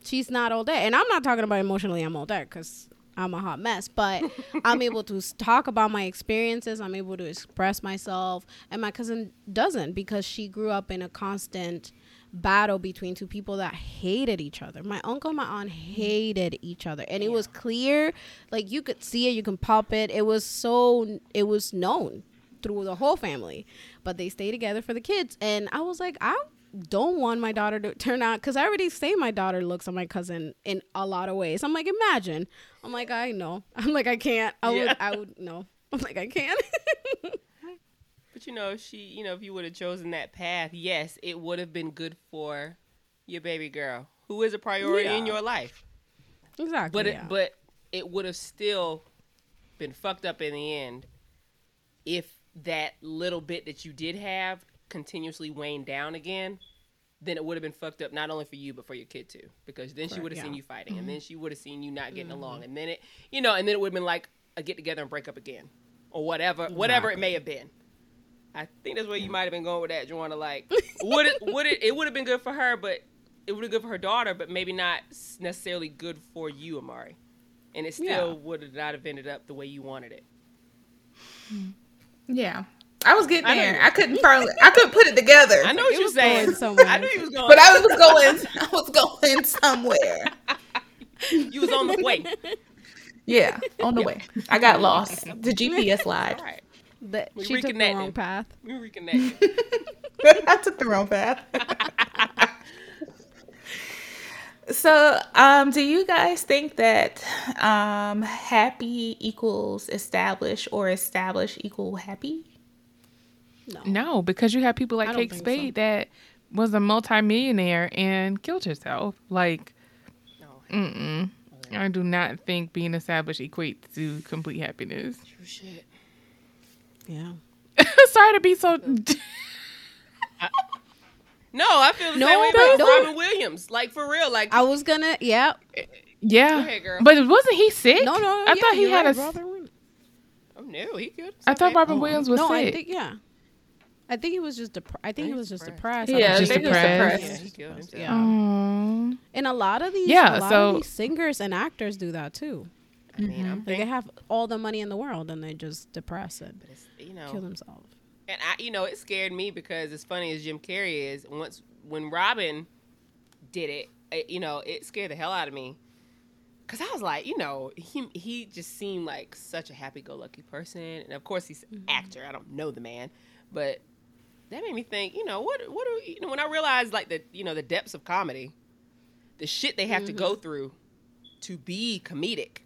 she's not all there. And I'm not talking about emotionally, I'm all there because I'm a hot mess. But I'm able to talk about my experiences. I'm able to express myself. And my cousin doesn't because she grew up in a constant battle between two people that hated each other. My uncle and my aunt hated each other. And it was clear, like you could see it, you can pop it. It was so, it was known through the whole family. But they stay together for the kids. And I was like, I don't want my daughter to turn out because I already say my daughter looks on my cousin in a lot of ways. I'm like, imagine. I'm like, I know. I'm like, I can't. I Yeah. would. I would no. I'm like, I can't. But you know, she, you know, if you would have chosen that path, yes, it would have been good for your baby girl, who is a priority in your life. exactly. But it, yeah. but it would have still been fucked up in the end if that little bit that you did have continuously waned down again. Then it would have been fucked up not only for you but for your kid too, because then she would have seen you fighting, and then mm-hmm. she would have seen you not getting along, mm-hmm. and then it, you know, and then it would have been like a get together and break up again, or whatever, whatever it may have been. I think that's where you might have been going with that, Jawanda. Like, would it, would it, it would have been good for her, but it would have been good for her daughter, but maybe not necessarily good for you, Amari. And it still Yeah. would have not have ended up the way you wanted it. yeah, I was getting there. you- I couldn't probably, I couldn't put it together. I know what you're saying. going somewhere. I knew you was going. but I was going, I was going somewhere. you was on the way. Yeah, on the way. I got lost. The GPS All lied. right, That We she took the wrong path. we reconnected. I took the wrong path. so, um, do you guys think that um, happy equals established or established equal happy? No. No, because you have people like Kate think Spade that was a multimillionaire and killed herself. Like, No. mm-mm. I do not think being established equates to complete happiness. True shit. Yeah. Sorry to be so. No, I feel the No, same way about don't- Robin Williams. Like for real. Like I was gonna. Yeah. yeah, Go ahead, girl. but wasn't he sick? No, no. I yeah, thought he had right, a. Robert Williams. oh no, he could. I thought Robin Oh, Williams was no, sick. I think yeah. I think he was just dep- I think he was just depressed. depressed. Yeah, Just think he was depressed. Yeah, he killed himself. Yeah. Aww. And a lot of these, Yeah, a lot so- of these singers and actors do that too. I mean, I'm mm-hmm. Like they have all the money in the world and they just depress and it's, you know, kill themselves. and I, you know, it scared me because as funny as Jim Carrey is, once when Robin did it, it you know, it scared the hell out of me. Cause I was like, you know, he he just seemed like such a happy-go-lucky person, and of course he's an mm-hmm. actor. I don't know the man, but that made me think, you know, what what do you know when I realized like the you know the depths of comedy, the shit they have to go mm-hmm. through to be comedic.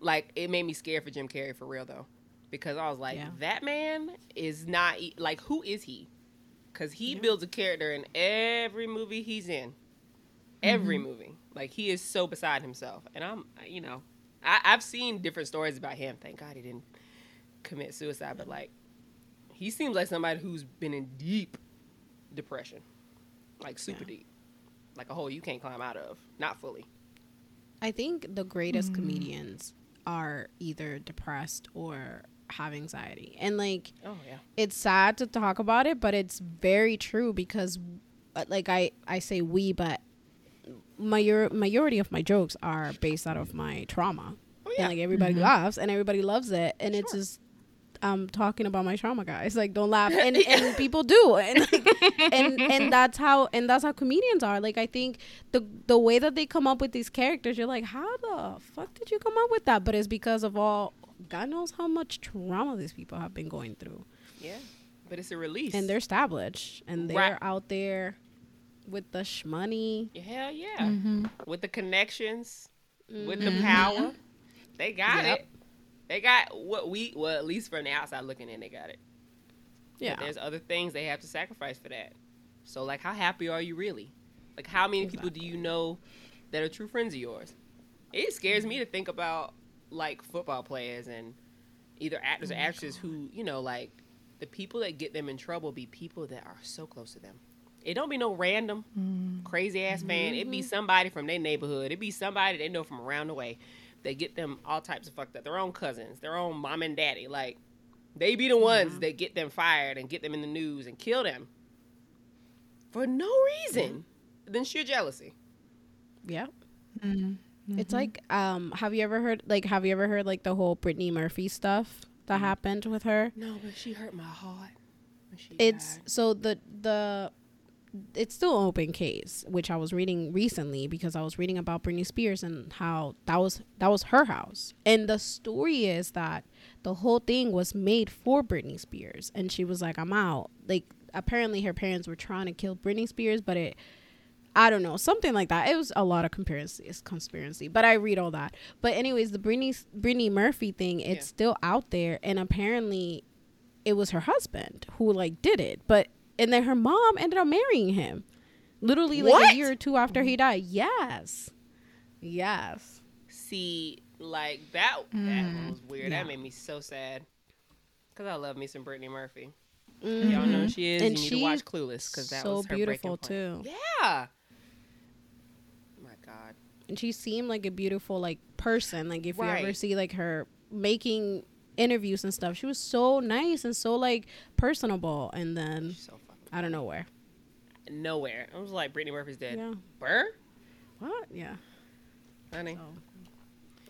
Like it made me scared for Jim Carrey for real though, because I was like, Yeah. that man is not like who is he? Because he builds a character in every movie he's in, every mm-hmm. movie. Like he is so beside himself, and I'm you know, I, I've seen different stories about him. Thank God he didn't commit suicide, but like he seems like somebody who's been in deep depression, like super deep, like a hole you can't climb out of, not fully. I think the greatest comedians are either depressed or have anxiety. And like Oh yeah. it's sad to talk about it, but it's very true because uh, like I I say we, but major majority of my jokes are based out of my trauma. Oh yeah. And like everybody laughs and everybody loves it and it's just I'm talking about my trauma guys. Like don't laugh. And and people do. And like, and and that's how and that's how comedians are. Like I think the the way that they come up with these characters, you're like, how the fuck did you come up with that? But it's because of all God knows how much trauma these people have been going through. yeah. But it's a release. And they're established and they're Right. out there with the shmoney. Hell yeah. Mm-hmm. With the connections, with the power. They got Yep. it. They got what we well, at least from the outside looking in, they got it. But Yeah. there's other things they have to sacrifice for that. So like how happy are you really? Like how many people do you know that are true friends of yours? It scares me to think about like football players and either actors or oh actresses who, you know, like the people that get them in trouble be people that are so close to them. It don't be no random mm-hmm. crazy ass fan. It be mm-hmm. somebody from their neighborhood. It be somebody they know from around the way. They get them all types of fucked up. Their own cousins, their own mom and daddy. Like they be the ones mm-hmm. that get them fired and get them in the news and kill them for no reason mm-hmm. than sheer jealousy. Yeah. Mm-hmm. It's like um have you ever heard like have you ever heard like the whole Brittany Murphy stuff that happened with her? No, but she hurt my heart. She It's died. so the the it's still an open case, which I was reading recently because I was reading about Britney Spears and how that was that was her house. And the story is that the whole thing was made for Britney Spears and she was like I'm out. Like apparently her parents were trying to kill Britney Spears, but it I don't know, something like that. It was a lot of conspiracy, conspiracy, but I read all that. But anyways, the Britney Brittany Murphy thing, it's Yeah. still out there, and apparently, it was her husband who like did it. But and then her mom ended up marrying him, literally like What? a year or two after he died. Yes, yes. see like that. That mm. one was weird. Yeah. That made me so sad. Cause I love me some Brittany Murphy. Y'all know who she is. Mm-hmm. And you need to watch Clueless because that so was her beautiful too. Yeah. My God. and she seemed like a beautiful like person like if you ever see like her making interviews and stuff she was so nice and so like personable and then So fucking i don't know where nowhere. I was like, Brittany Murphy's dead. yeah Burr, what yeah honey.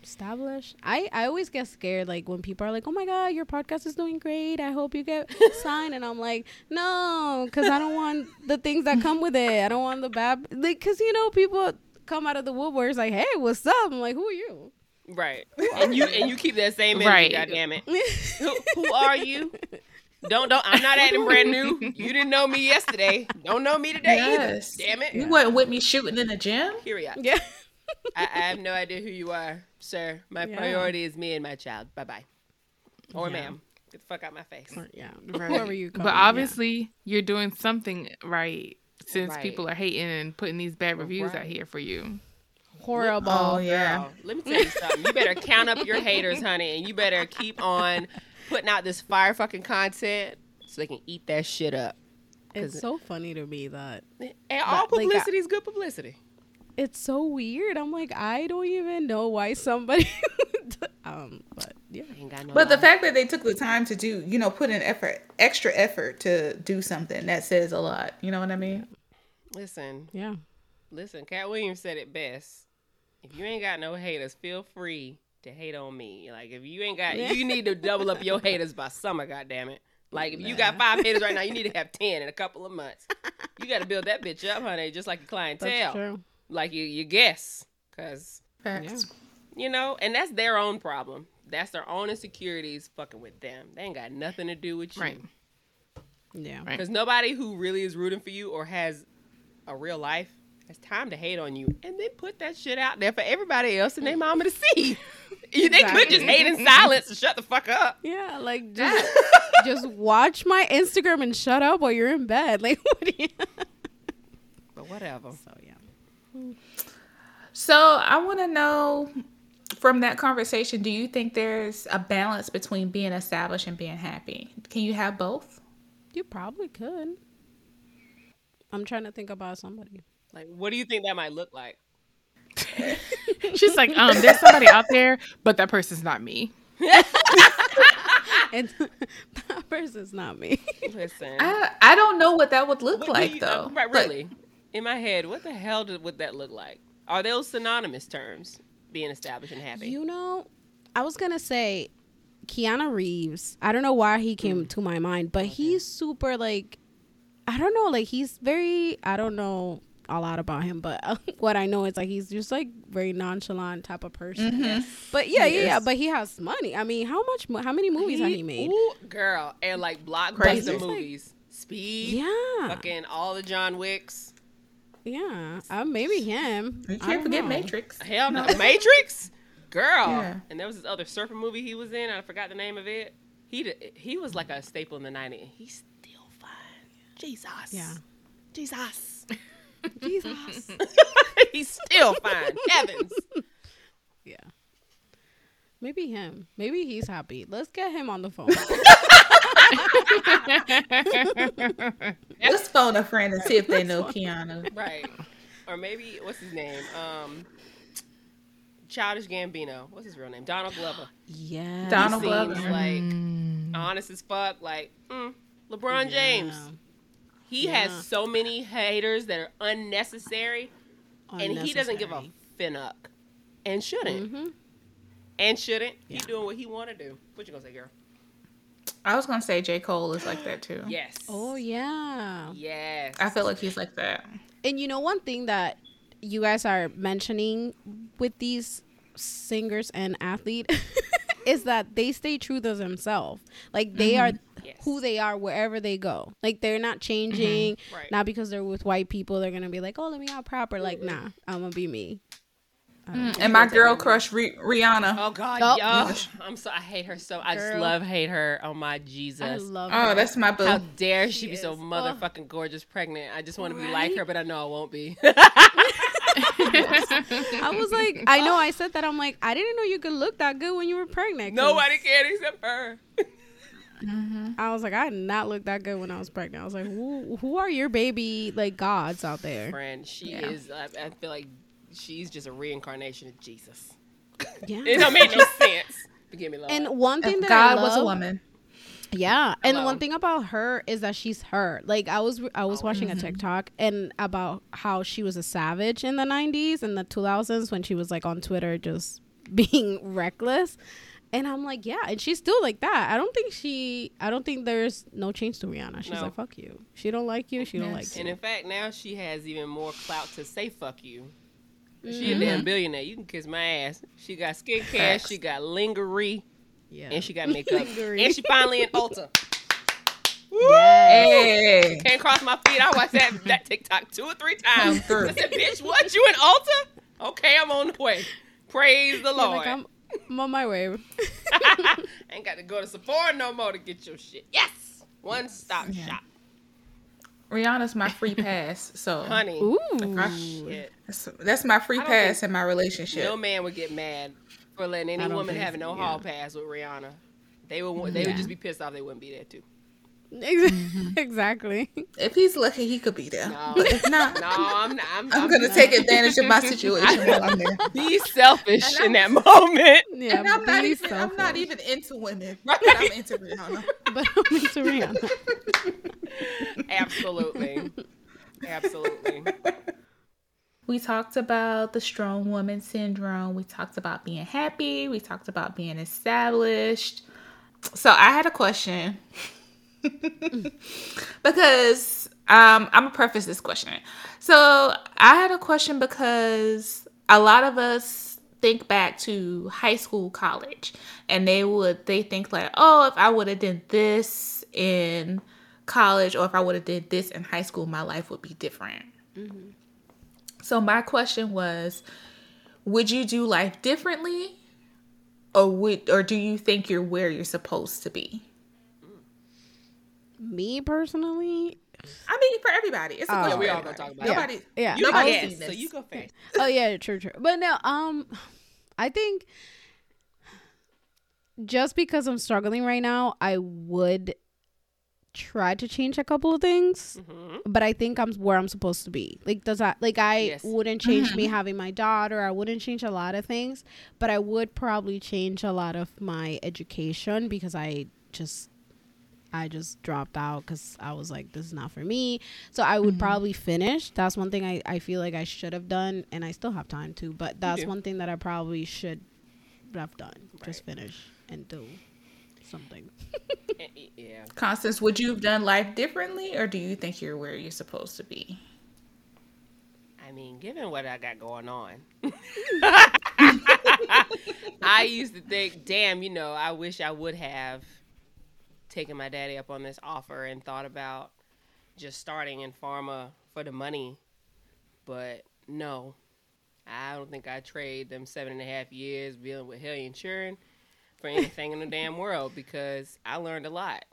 established i i always get scared like when people are like oh my god your podcast is doing great i hope you get signed and i'm like no because i don't want the things that come with it i don't want the bad like because you know people come out of the woodworks like hey what's up i'm like who are you Right. And you and you keep that same energy. Right. God damn it. who, who are you? Don't don't. I'm not acting brand new. You didn't know me yesterday. Don't know me today Yes. either. Damn it. You wasn't with me shooting in the gym. Period. yeah I, I have no idea who you are, sir. My Yeah. priority is me and my child. Bye bye. Or Yeah. ma'am. Get the fuck out my face. Or, yeah, whoever you call. But them, yeah. obviously, you're doing something right since Right. people are hating and putting these bad reviews out here for you. horrible. Oh yeah. Girl, let me tell you something. You better count up your haters, honey, and you better keep on putting out this fire fucking content so they can eat that shit up. It's so funny to me that And all But, like, publicity is good publicity. it's so weird. I'm like, I don't even know why somebody. um, but yeah, Ain't got no But the fact that they took the time to do, you know, put in effort, extra effort to do something that says a lot. You know what I mean? listen, yeah. listen. Katt Williams said it best. If you ain't got no haters, feel free to hate on me. Like if you ain't got, you need to double up your haters by summer. goddamn it! Like if you got five haters right now, you need to have ten in a couple of months. You got to build that bitch up, honey, just like your That's clientele, true. like you you guess, cause Facts. you know, and that's their own problem. That's their own insecurities fucking with them. They ain't got nothing to do with you. Right. Yeah. Right. Because nobody who really is rooting for you or has a real life has time to hate on you. And then put that shit out there for everybody else and their mama to see. You- they could just hate in silence and shut the fuck up. Yeah, like just just watch my Instagram and shut up while you're in bed. Like what do you But whatever. So yeah. So I want to know from that conversation, do you think there's a balance between being established and being happy? Can you have both? You probably could. I'm trying to think about somebody. Like, what do you think that might look like? She's like, um, there's somebody out there, but that person's not me. And that person's not me. Listen. I I don't know what that would look What like you- though. right, Like, really. In my head, what the hell did, would that look like? Are those synonymous terms? Being established and happy. You know, I was gonna say Keanu Reeves. I don't know why he came to my mind, but he's super like I don't know, like he's very I don't know a lot about him, but what I know is like he's just like very nonchalant type of person. But yeah, yeah, yeah. But he has money. I mean, how much? How many movies has he made? Ooh, girl, and like Crazy. blockbuster movies. Speed. Yeah, Fucking all the John Wicks. yeah. Uh, maybe him. you can't forget know. Matrix. Hell no. Matrix? Girl. Yeah. And there was this other surfer movie he was in. I forgot the name of it. He d- he was like a staple in the 90s. He's still fine. Jesus. Yeah. Jesus. Jesus. He's still fine. Heavens. yeah. Maybe him. Maybe he's happy. Let's get him on the phone. Let's phone a friend and see if they know Keanu. Right. Or maybe, what's his name? Um, Childish Gambino. What's his real name? Donald Glover. yeah. Donald Glover. seems like honest as fuck. Like, mm, LeBron James. He Yeah. has so many haters that are unnecessary, and he doesn't give a Unnecessary. finnuck, and shouldn't, Mhm. and shouldn't. Yeah. He doing what he want to do. What you gonna say, girl? I was gonna say J. Cole is like that too. Yes. Oh yeah. Yes. I feel like he's like that. And you know one thing that you guys are mentioning with these singers and athlete is that they stay true to themselves. Like they are Yes. who they are wherever they go. Like they're not mm-hmm. changing. Right. Not because they're with white people, they're gonna be like, "Oh, let me out proper." Like, mm-hmm. nah, I'm gonna be me. Mm, and um, my girl crush Ri- Rihanna. Oh God, Oh. yeah. I'm so I hate her so. I just love hate her. Oh my Jesus. I love. Oh, her. that's my boo. How dare she, She be so is. Uh, motherfucking gorgeous pregnant? I just want to be like her, but I know I won't be. I was like, I know I said that. I'm like, I didn't know you could look that good when you were pregnant. 'cause Nobody can except her. Mm-hmm. I was like, I did not look that good when I was pregnant. I was like, who, who are your baby like gods out there? Friend, she Yeah. is. I, I feel like she's just a reincarnation of Jesus. Yeah. It don't make no sense. Forgive me, Lord. And one thing If that God I was a woman. Yeah, and Hello. one thing about her is that she's her. Like I was, I was oh, watching a mm-hmm. TikTok and about how she was a savage in the '90s and the 2000s when she was like on Twitter just being reckless. And I'm like, yeah, and she's still like that. I don't think she, I don't think there's no change to Rihanna. She's No. like, fuck you. She don't like you. She don't Yes. like And in fact, now she has even more clout to say fuck you. She a mm-hmm. damn billionaire. You can kiss my ass. She got skincare. Facts. She got lingerie. Yeah. And she got makeup. And she finally in Ulta. Hey. Can't cross my feet. I watched that, that TikTok two or three times. through. I said, bitch, what? You in Ulta? Okay, I'm on the way. Praise the Yeah, Lord. like I'm, I'm on my way. Ain't got to go to Sephora no more to get your shit. Yes, one stop shop, Rihanna's my free pass, so honey. Ooh. That's, that's my free pass in my relationship. No man would get mad for letting any woman have so, no yeah. hall pass with Rihanna. They would. They Yeah. would just be pissed off. They wouldn't be there too. Mm-hmm. exactly. If he's lucky, he could be there. No. But if not, No, I'm. not- I'm. I'm I'm gonna take advantage of my situation while I'm there. be selfish in that moment. Yeah, And I'm not be even. I'm not even into women. Right. But I'm into Rihanna. But I'm into Rihanna. Absolutely. Absolutely. We talked about the strong woman syndrome. We talked about being happy. We talked about being established. So I had a question because um, I'm gonna preface this question. So I had a question because a lot of us think back to high school, college, and they would they think like, oh, if I would have did this in college or if I would have did this in high school, my life would be different. So my question was, would you do life differently, or would or do you think you're where you're supposed to be? Me personally, I mean, for everybody, it's a Oh. question Yeah, we for all gonna talk about it. Nobody, Yeah. You Nobody's guess, seen so you go first. oh yeah, true, true. But no, um, I think just because I'm struggling right now, I would try to change a couple of things. hmm But I think I'm where I'm supposed to be. Like, does that like I Yes. wouldn't change me having my daughter. I wouldn't change a lot of things, but I would probably change a lot of my education because I just I just dropped out because I was like, this is not for me. So I would mm-hmm. probably finish. That's one thing I, I feel like I should have done, and I still have time to. But that's one thing that I probably should have done. Just finish and do something. Eh, eh, yeah. Constance, would you have done life differently, or do you think you're where you're supposed to be? I mean, given what I got going on, I used to think, damn, you know, I wish I would have taken my daddy up on this offer and thought about just starting in pharma for the money. But no, I don't think I trade them seven and a half years dealing with Helly Insurance for anything in the damn world because I learned a lot.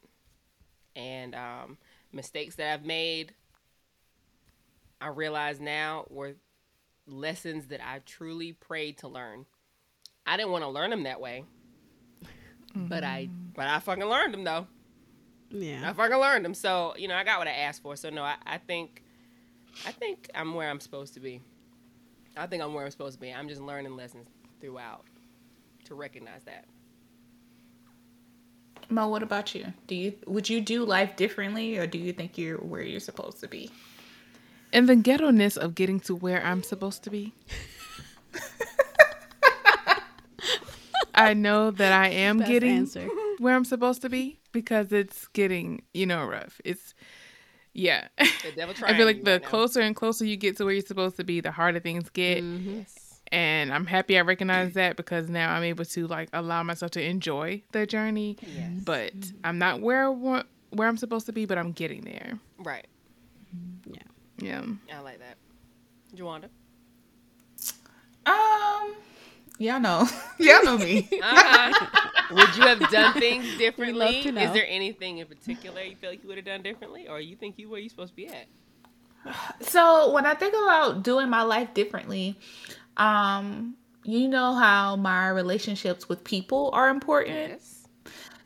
And um, mistakes that I've made, I realize now were lessons that I truly prayed to learn. I didn't want to learn them that way, but I mm. but I fucking learned them though. Yeah. I fucking learned them. So you know, I got what I asked for. So no, I, I think I think I'm where I'm supposed to be. I think I'm where I'm supposed to be. I'm just learning lessons throughout to recognize that. Mo, what about you? Do you would you do life differently, or do you think you're where you're supposed to be? And the ghetto ness of getting to where I'm supposed to be. I know that I am Best getting answer. where I'm supposed to be because it's getting, you know, rough. It's yeah. The devil I feel like the right now. closer and closer you get to where you're supposed to be, the harder things get. Yes. And I'm happy I recognize that because now I'm able to like allow myself to enjoy the journey. Yes. But I'm not where I want where I'm supposed to be, but I'm getting there. Right. Yeah. Yeah. I like that. Jawanda. Um, y'all know, y'all know me. Uh-huh. would you have done things differently? Is there anything in particular you feel like you would have done differently, or you think you where you supposed to be at? So when I think about doing my life differently, um, you know how my relationships with people are important. Yes.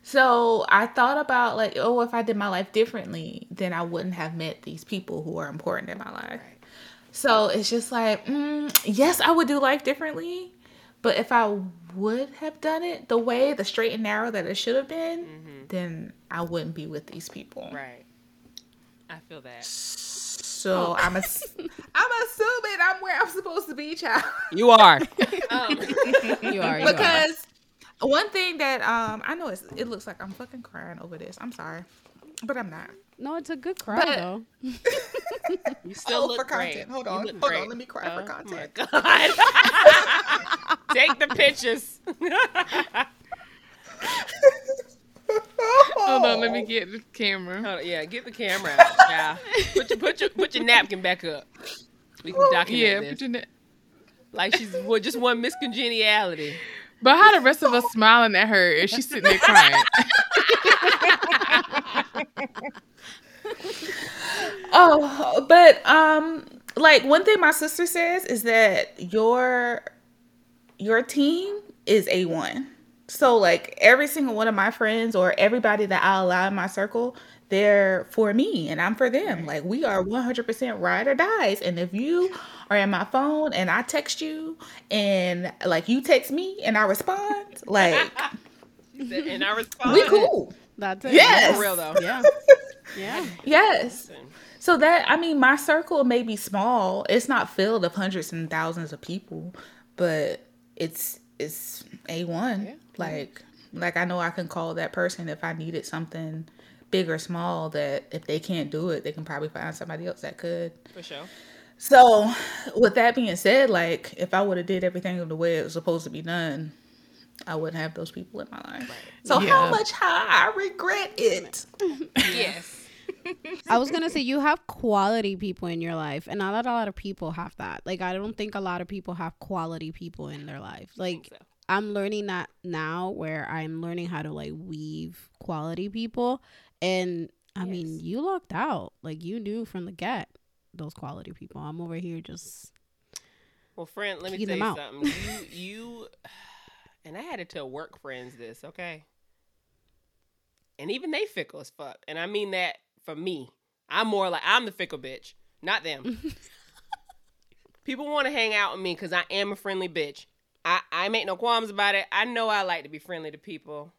So I thought about like, oh, if I did my life differently, then I wouldn't have met these people who are important in my life. So it's just like, mm, yes, I would do life differently, but if I would have done it the way, the straight and narrow that it should have been, then I wouldn't be with these people. Right. I feel that. So I'm ass- I'm assuming I'm where I'm supposed to be, child. You are. um, You are. You are. because one thing that um I know it's, it looks like I'm fucking crying over this. I'm sorry, but I'm not. No, it's a good cry But- though. you still Oh, look for great. content. Hold on. look Hold on. Let me cry for Oh, content. my God. Take the pictures. Hold on, let me get the camera. Hold on, yeah, get the camera out. Yeah. Put your put your put your napkin back up. We can document Yeah, this. put your ne- Like she's well, just one Miss Congeniality. But how the rest of us smiling at her and she's sitting there crying? Oh, but um, like one thing my sister says is that your your team is a one. So like every single one of my friends or everybody that I allow in my circle, they're for me and I'm for them. Like we are 100% ride or dies. And if you are in my phone and I text you and like you text me and I respond, like and I respond. we cool. That's it. Yes. For real though. Yeah. Yeah. Yes. So that I mean, my circle may be small. It's not filled of hundreds and thousands of people, but it's it's a one. Like like I know I can call that person if I needed something big or small. That if they can't do it, they can probably find somebody else that could. For sure. So with that being said, like if I would have did everything the way it was supposed to be done, I wouldn't have those people in my life. So how much how I regret it. Yes. I was gonna say you have quality people in your life, and not a lot of people have that. Like I don't think a lot of people have quality people in their life. Like so. I'm learning that now, where I'm learning how to like weave quality people, and I mean you lucked out. Like you knew from the get those quality people. I'm over here just Well, friend, let me Keep tell them you out. something. You, you, and I had to tell work friends this, okay? And even they fickle as fuck. And I mean that for me. I'm more like, I'm the fickle bitch, not them. People want to hang out with me because I am a friendly bitch. I, I make no qualms about it. I know I like to be friendly to people,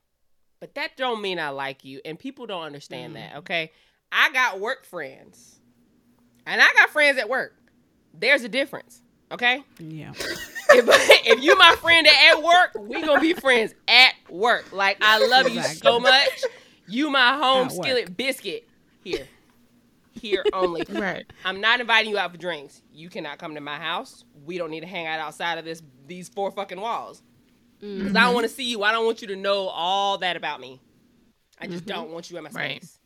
but that don't mean I like you. And people don't understand that, mm. okay? I got work friends, and I got friends at work. There's a difference, okay? yeah. if, if you my friend at work, we gonna be friends at work. Like I love oh you Exactly. so much. You my home At work. skillet biscuit. Here. Here only. Right. I'm not inviting you out for drinks. You cannot come to my house. We don't need to hang out outside of this these four fucking walls. Because I don't want to see you. I don't want you to know all that about me. I just mm-hmm. don't want you in my Right. space.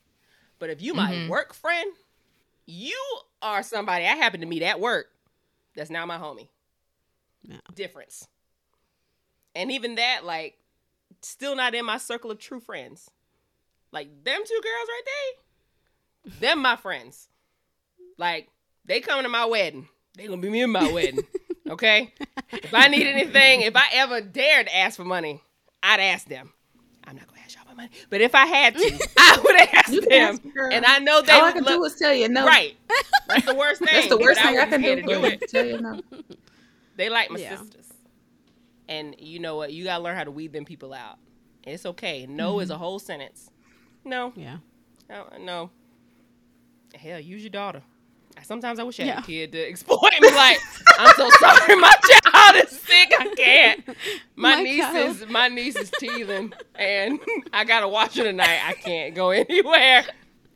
But if you my mm-hmm. work friend, you are somebody I happen to meet at work that's now my homie. Yeah. Difference. And even that, like, still not in my circle of true friends. Like them two girls right there, them my friends. Like they coming to my wedding. They gonna be me in my wedding. Okay. If I need anything, if I ever dared ask for money, I'd ask them. I'm not gonna ask y'all for money, but if I had to, I would ask You them. ask, girl. and I know they All I can look do is tell you no. right. That's the worst thing. That's the worst thing I wouldn't can care do. to for you. Tell you no. They like my Yeah. sisters. And you know what? You gotta learn how to weed them people out. It's okay. No is a mm-hmm. whole sentence. No, Yeah. no, no. Hell, use your daughter. Sometimes I wish I had Yeah. a kid to exploit me. Like, I'm so sorry, my child is sick. I can't. My, My niece child. is my niece is teething, and I gotta watch her tonight. I can't go anywhere.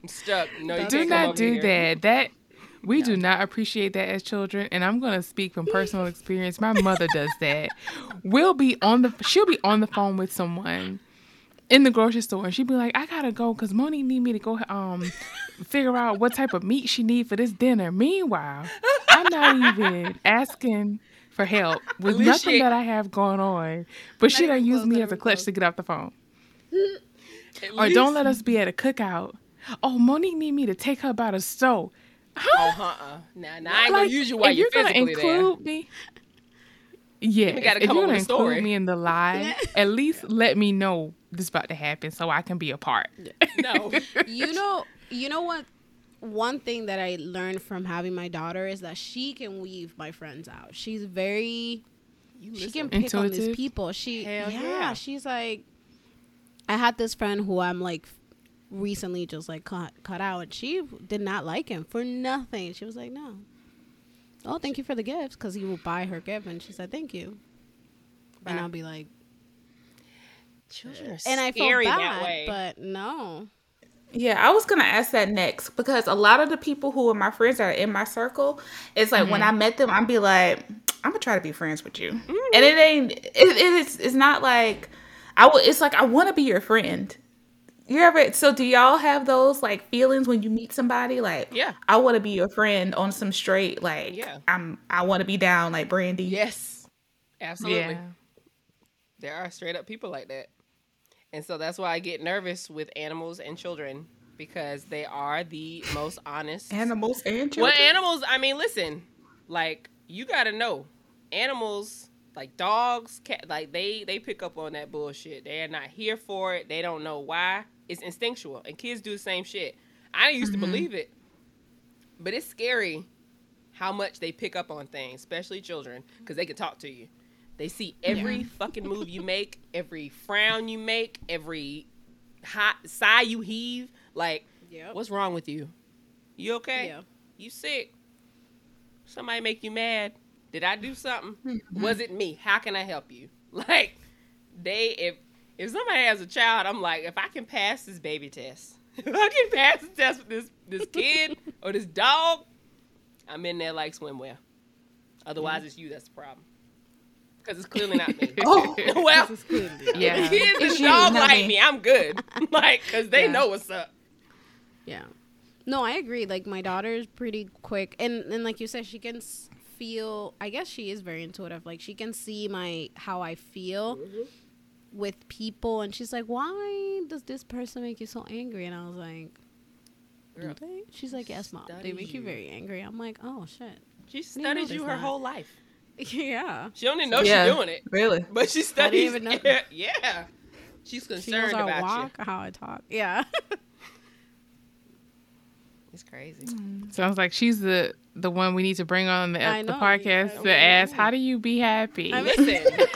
I'm stuck. No, you do not do here. that. That we do not appreciate that as children, and I'm gonna speak from personal experience. My mother does that. We'll be on the she'll be on the phone with someone in the grocery store, and she'd be like, "I gotta go because Monique need me to go um figure out what type of meat she need for this dinner." Meanwhile, I'm not even asking for help with least nothing that I have going on, but she don't use me as a clutch close. to get off the phone. At Or don't let us be at a cookout. Oh, Monique need me to take her by the stove. Oh, uh-uh. Nah, nah, I ain't gonna Like, use you while if you're, gonna physically include me. Yeah, gotta if you're gonna with a story. include me in the lie, at least let me know this about to happen so I can be a part. No. you know you know what one thing that i learned from having my daughter is that she can weave my friends out she's very she can pick on these people she yeah, yeah. she's like i had this friend who i'm like recently just like cut, cut out and she did not like him for nothing she was like no oh thank you for the gifts because he will buy her gift and she said thank you and i'll be like Children are and i felt scary that bad way. but no Yeah, I was gonna ask that next because a lot of the people who are my friends that are in my circle, it's like when mm-hmm. I met them, I'm be like, I'm gonna try to be friends with you, mm-hmm. and it ain't. It, it is. It's not like I. will It's like I want to be your friend. You ever? So do y'all have those like feelings when you meet somebody? Like, Yeah. I want to be your friend on some straight. Like, Yeah. I'm. I want to be down like Brandy. yes. Absolutely. Yeah. There are straight up people like that. And so that's why I get nervous with animals and children because they are the most honest. Animals and children Well, children. animals, I mean, listen, like you got to know. Animals like dogs, cat, like they they pick up on that bullshit. They are not here for it. They don't know why. It's instinctual. And kids do the same shit. I used to mm-hmm. believe it. But it's scary how much they pick up on things, especially children, because they can talk to you. They see every fucking move you make, every frown you make, every hot sigh you heave. Like, Yep. what's wrong with you? You okay? Yeah. You sick? Somebody make you mad? Did I do something? Mm-hmm. Was it me? How can I help you? Like, they if if somebody has a child, I'm like, if I can pass this baby test, if I can pass the test with this this kid or this dog, I'm in there like swimwear. Otherwise, it's you that's the problem. Because it's clearly not me. Oh, well, This is clearly- Yeah. the kids and It's the you, dog like me. me. I'm good. like, because they Yeah. know what's up. Yeah. No, I agree. Like my daughter is pretty quick, and and like you said, she can feel. I guess she is very intuitive. Like she can see my how I feel mm-hmm. With people, and she's like, "Why does this person make you so angry?" And I was like, "Do they?" She's like, "Yes, mom. They make you you. very angry." I'm like, "Oh shit." She studied you her that. whole life. yeah. She don't even know Yeah. she's doing it. Really? But she studies. even know. Yeah. She's She knows concerned how I about walk, how I talk. Yeah. It's crazy. Mm. Sounds like she's the the one we need to bring on the, I the podcast yeah. to ask, how do you be happy? I mean- Listen,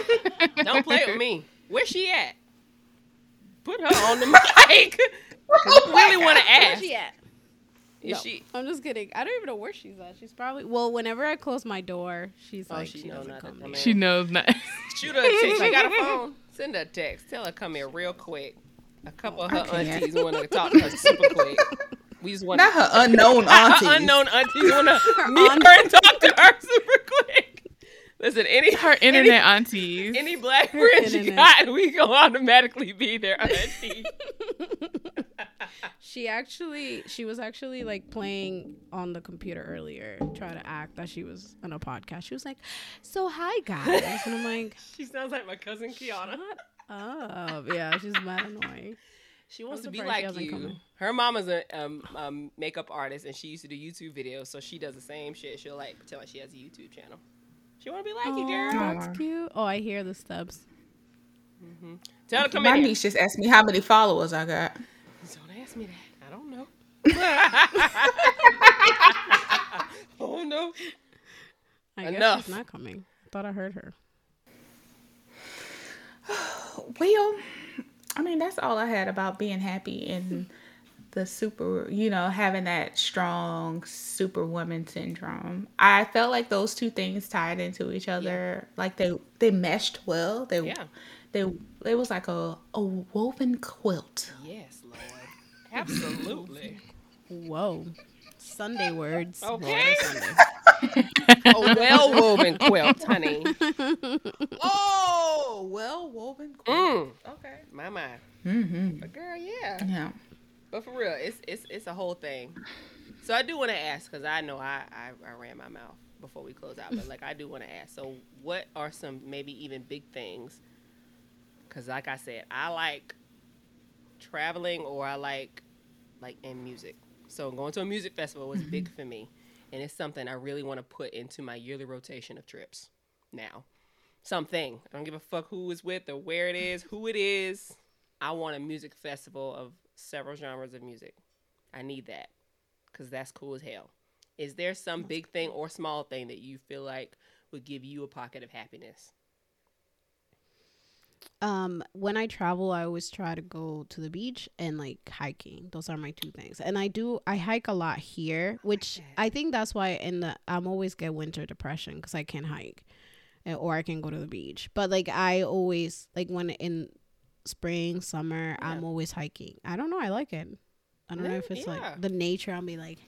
don't play with me. Where's she at? Put her on the mic. 'Cause I really want to Where's ask. she at? Is No, she? I'm just kidding. I don't even know where she's at. She's probably well. Whenever I close my door, she's Oh, like she she, know doesn't come. come in. she knows not. Shoot her a text. She got a phone. Send her a text. Tell her come here real quick. A couple of her aunties want to talk to her super quick. We just want Not her unknown auntie. Her unknown aunties want to meet her and talk to her super quick. Listen, any Her internet aunties. any, any black friends you internet. got, we gonna automatically be their auntie. She actually, she was actually like playing on the computer earlier, trying to act that she was on a podcast. She was like, "So hi guys," and I'm like, she sounds like my cousin Kiana. "Oh, yeah, she's mad annoying." She wants I'm to be like you. come in. Her mama's a um, um, makeup artist, and she used to do YouTube videos, so she does the same shit. She'll like pretend like she has a YouTube channel. She want to be like you, Aw, girl. that's cute. Oh, I hear the steps. Mm-hmm. Tell her to come My in. here. niece just asked me how many followers I got. Don't ask me that. I don't know. oh no. I guess Enough. she's not coming. I thought I heard her. Well, I mean, that's all I had about being happy and the super, you know, having that strong superwoman syndrome. I felt like those two things tied into each other. Like they they meshed well. They Yeah. they it was like a a woven quilt. Yes, Lord. Absolutely. Whoa, Sunday words. Okay. Sunday. A well woven quilt, honey. Oh, well woven quilt. Mm. Okay. My mind. Mm-hmm. But girl, yeah. Yeah. But for real, it's it's it's a whole thing. So I do want to ask because I know I, I I ran my mouth before we close out, but like I do want to ask. So what are some maybe even big things? Because like I said, I like traveling or I like like in music. So going to a music festival was big mm-hmm. for me, and it's something I really want to put into my yearly rotation of trips. Now, something I don't give a fuck who is with or where it is, who it is. I want a music festival of several genres of music. I need that because that's cool as hell. Is there some big thing or small thing that you feel like would give you a pocket of happiness? Um, when I travel, I always try to go to the beach and like hiking. Those are my two things. And I do I hike a lot here, which. I think that's why in the I'm always get winter depression because I can't hike, Uh, or I can go to the beach. But like I always like when in spring, summer, I'm always hiking. I don't know. I like it. I don't know if it's yeah. like the nature. I'll be like,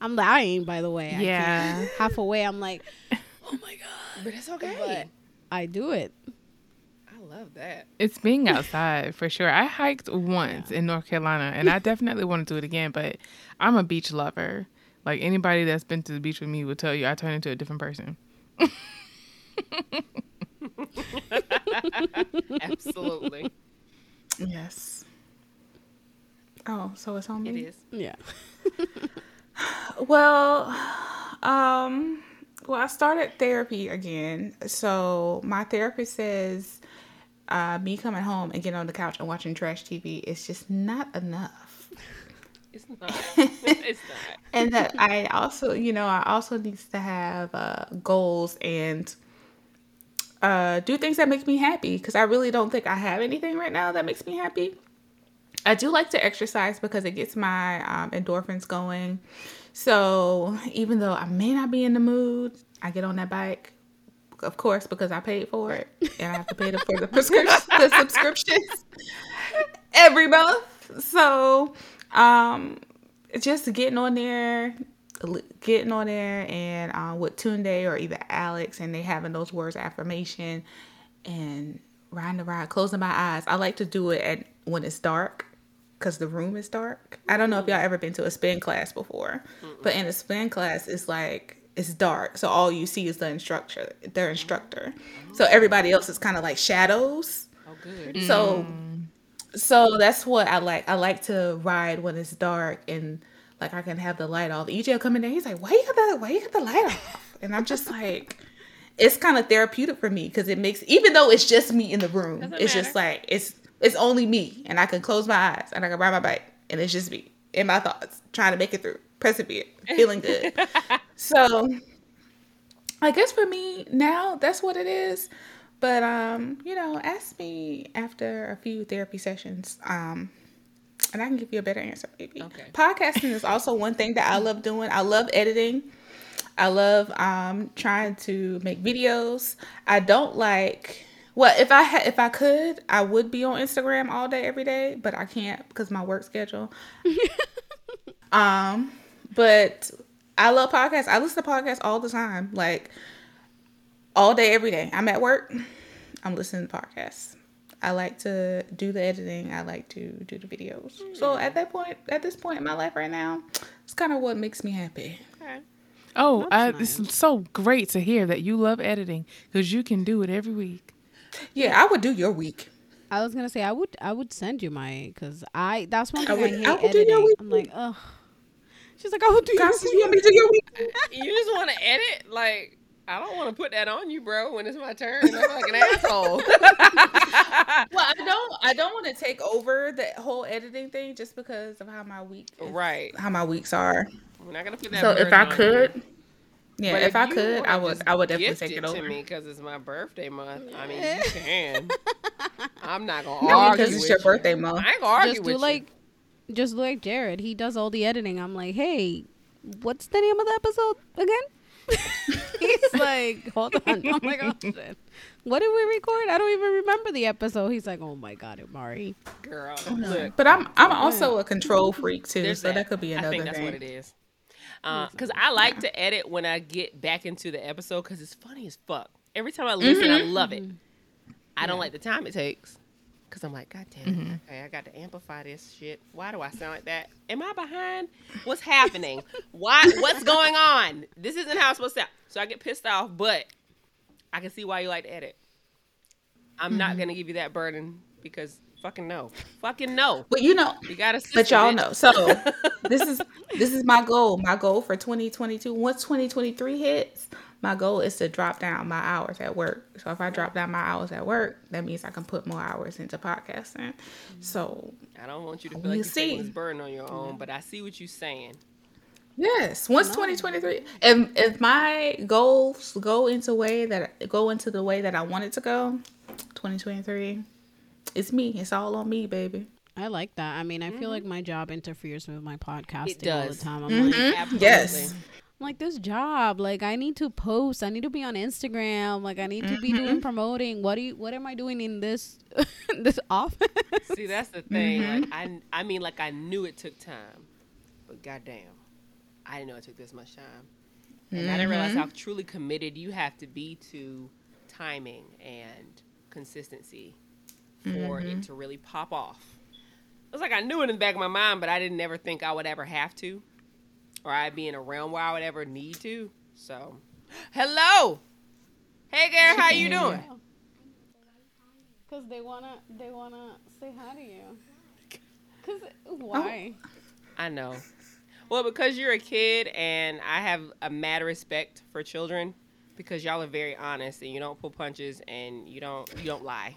I'm lying. By the way, Yeah. can't. half away. I'm like, oh my god. But it's okay. But I do it. I love that. It's being outside for sure. I hiked once in North Carolina and I definitely want to do it again, but I'm a beach lover. Like anybody that's been to the beach with me will tell you I turn into a different person. Absolutely. Yes. Oh, so it's on It me. is. Yeah. well, um, well, I started therapy again. So my therapist says uh, me coming home and getting on the couch and watching trash TV is just not enough. It's not. it's not. and that I also, you know, I also needs to have uh, goals and uh, do things that make me happy because I really don't think I have anything right now that makes me happy. I do like to exercise because it gets my um, endorphins going. So even though I may not be in the mood, I get on that bike, of course, because I paid for it and I have to pay the, for the prescription, the subscriptions every month. So um, just getting on there, getting on there, and uh, with Tunde or either Alex, and they having those words of affirmation and riding the ride, closing my eyes. I like to do it at when it's dark because the room is dark. I don't know if y'all ever been to a spin class before, but in a spin class, it's like it's dark, so all you see is the instructor, their instructor. So everybody else is kind of like shadows. Oh, good. So, so that's what I like. I like to ride when it's dark and like I can have the light off. EJ in there. He's like, "Why you got the Why you got the light off?" And I'm just like, it's kind of therapeutic for me because it makes even though it's just me in the room, Doesn't it's just like it's it's only me, and I can close my eyes and I can ride my bike, and it's just me and my thoughts trying to make it through, persevere, feeling good. so, I guess for me now, that's what it is. But um, you know, ask me after a few therapy sessions, um, and I can give you a better answer, maybe. Okay. Podcasting is also one thing that I love doing. I love editing. I love um trying to make videos. I don't like well, if I had if I could, I would be on Instagram all day every day, but I can't because my work schedule. um, but I love podcasts. I listen to podcasts all the time, like all day every day. I'm at work, I'm listening to podcasts. I like to do the editing. I like to do the videos. Mm. So at that point, at this point in my life right now, it's kind of what makes me happy. Okay. Oh, I, That's it's so great to hear that you love editing because you can do it every week. Yeah, I would do your week. I was gonna say I would I would send you my because I that's one I thing I, would- hate I would do your editing. week. I'm like ugh. She's like I would do your Constance, you want me to do your week? You just want to edit? Like, I don't want to put that on you, bro, when it's my turn. I'm like an asshole. Well, I don't. I don't want to take over the whole editing thing just because of how my week, is, right. how my weeks are. We're not going to put that So if I on you. could, yeah, But if, I could, I would. I would definitely take it, it over. to me because it's my birthday month. I mean, you can. I'm not gonna No, argue because it's with your you. birthday month. I ain't gonna argue just with do you. like just like Jared. He does all the editing. I'm like, hey, what's the name of the episode again? He's like, hold on. I'm like, oh shit. What did we record? I don't even remember the episode. He's like, oh my god, Mari. girl. Oh, look, But I'm I'm also a control freak too, there's so that. could be another I think that's thing. what it is. Uh, because I like to edit when I get back into the episode because it's funny as fuck. Every time I listen, I mm-hmm. love it. Mm-hmm. I don't like the time it takes because I'm like, God damn it. Mm-hmm. Okay, I got to amplify this shit. Why do I sound like that? Am I behind? What's happening? Why? What's going on? This isn't how it's supposed to sound. So I get pissed off, but I can see why you like to edit. I'm not mm-hmm. going to give you that burden because fucking no. Fucking no. But you know, You got to but y'all know. So this is this is my goal. My goal for 2022. Once 2023 hits, my goal is to drop down my hours at work. So if I drop down my hours at work, that means I can put more hours into podcasting. So I don't want you to feel We'll like you're taking see. this burden on your own, but I see what you're saying. yes, once 2023, and if my goals go into way that go into the way that I want it to go, 2023, it's me. It's all on me, baby. I like that. I mean, I feel like my job interferes with my podcasting It all the time. I'm Mm-hmm. like, Absolutely. Yes. I'm like this job. Like I need to post. I need to be on Instagram. Like I need to be Mm-hmm. doing promoting. What do you? What am I doing in this this office? See, that's the thing. Mm-hmm. Like, I, I mean, like I knew it took time, but goddamn, I didn't know it took this much time, and I didn't realize Mm-hmm. how truly committed you have to be to timing and consistency for Mm-hmm. it to really pop off. It was like I knew it in the back of my mind, but I didn't ever think I would ever have to, or I'd be in a realm where I would ever need to. So, hello, hey, Gary, how you doing? Cause they wanna they wanna say hi to you. Cause oh. why? I know. Well, because you're a kid and I have a mad respect for children because y'all are very honest and you don't pull punches and you don't you don't lie.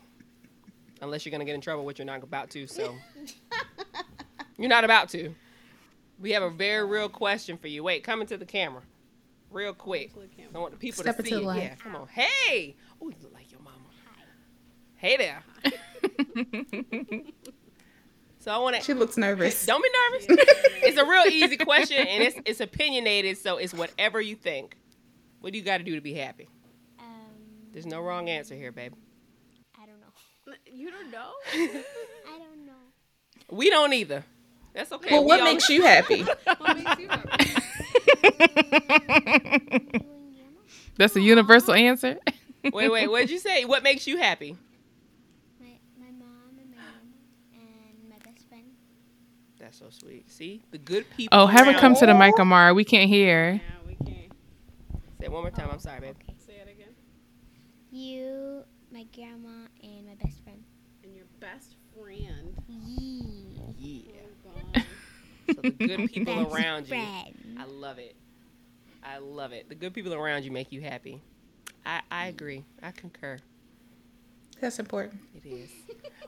Unless you're gonna get in trouble, which you're not about to, so you're not about to. We have a very real question for you. Wait, come into the camera. Real quick. I want the people Step to see into the it. light. Yeah, come on. Hey! Oh, you look like your mama. Hey there. so I want to She looks nervous. don't be nervous. it's a real easy question and it's it's opinionated, so it's whatever you think. What do you got to do to be happy? Um, There's no wrong answer here, babe. I don't know. You don't know? I don't know. We don't either. That's okay. Well, We what makes you happy? What makes you happy? That's a universal answer. Wait, wait. What did you say? What makes you happy? My my mom and my mama and my best friend. That's so sweet. See the good people. Oh, have her around come to the you. mic, Amara. We can't hear. Yeah, we can't Say it one more time. I'm sorry, babe. say it again. You, my grandma, and my best friend. And your best friend. Yee. Yeah. So the good people Best around you. I love it. I love it. The good people around you make you happy. I I agree. I concur. That's important. It is.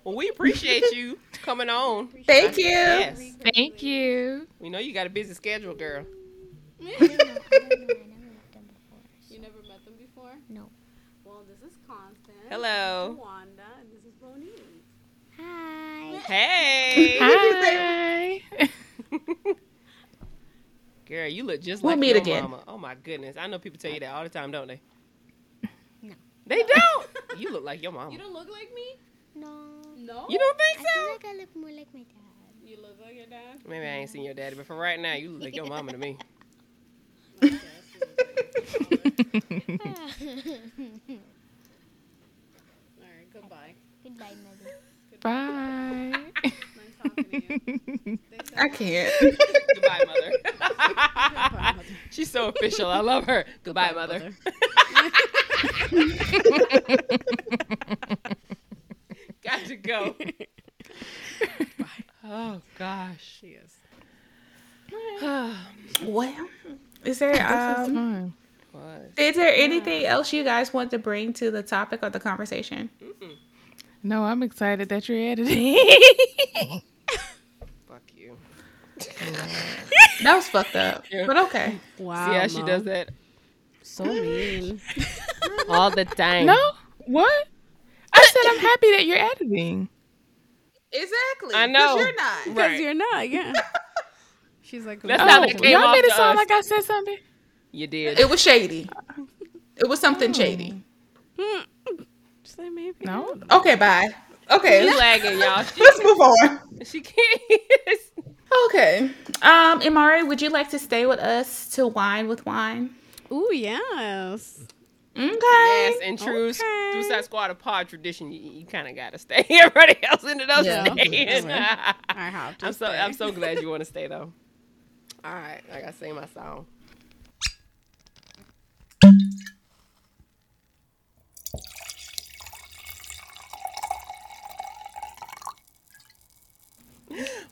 Well, we appreciate you coming on. Thank you. Yes. Thank you. We know you got a busy schedule, girl. I don't know. I don't know. I never met them before. You never met them before? No. Well, this is Constance. Hello. Wanda, and this is Bonnie. Hi. Hey. Hi. Girl, you look just We'll like meet your again. mama. Oh my goodness. I know people tell you that all the time, don't they? No. They don't. you look like your mama. You don't look like me? No. No. You don't think so? I feel like I look more like my dad. You look like your dad? Maybe I ain't seen your daddy, but for right now, you look like your mama to me. All right, goodbye. Goodbye, mother. Bye. Nice to you. I can't. Goodbye, mother. She's so official. I love her. Goodbye, mother. Got to go. oh gosh. She is. Well, is there um Fun. What? is there anything else you guys want to bring to the topic of the conversation? No, I'm excited that you're editing. Fuck you. That was fucked up. But okay. Wow. See how she does that So mean. all the time. no? What? I said I'm happy that you're editing. Exactly. I know. 'cause You're not. Because Right. you're not, yeah. She's like, That's Oh, how that came y'all off made it to sound us. like I said something. You did. It was shady. It was something hmm. shady. Just like maybe. No. Okay, bye. Okay. She's lagging, y'all. She, Let's move on. she can't. Okay. Um, Imari, would you like to stay with us to wine with wine? Ooh, yes. Okay. yes, and true Okay. Suicide Squad of pod tradition, you, you kind of got to stay. Everybody else ended up Yeah. staying. I have to. I'm so stay. I'm so glad you want to stay though. All right, I gotta sing my song.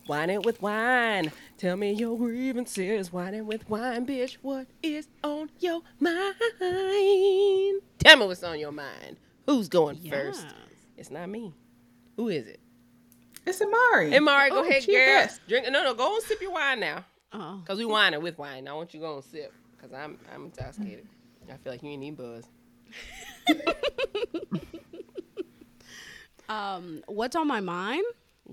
Wine it with wine. Tell me your grievances. Wine it with wine, bitch. What is on your mind? Tell me what's on your mind. Who's going first? It's not me. Who is it? It's Amari. Amari, go Oh, ahead, she a girl. guest. Drink. No, no, go and sip your wine now. Oh. Cause we whining with wine. I want you to go and sip. Cause I'm I'm intoxicated. I feel like you ain't even buzz. Um, what's on my mind?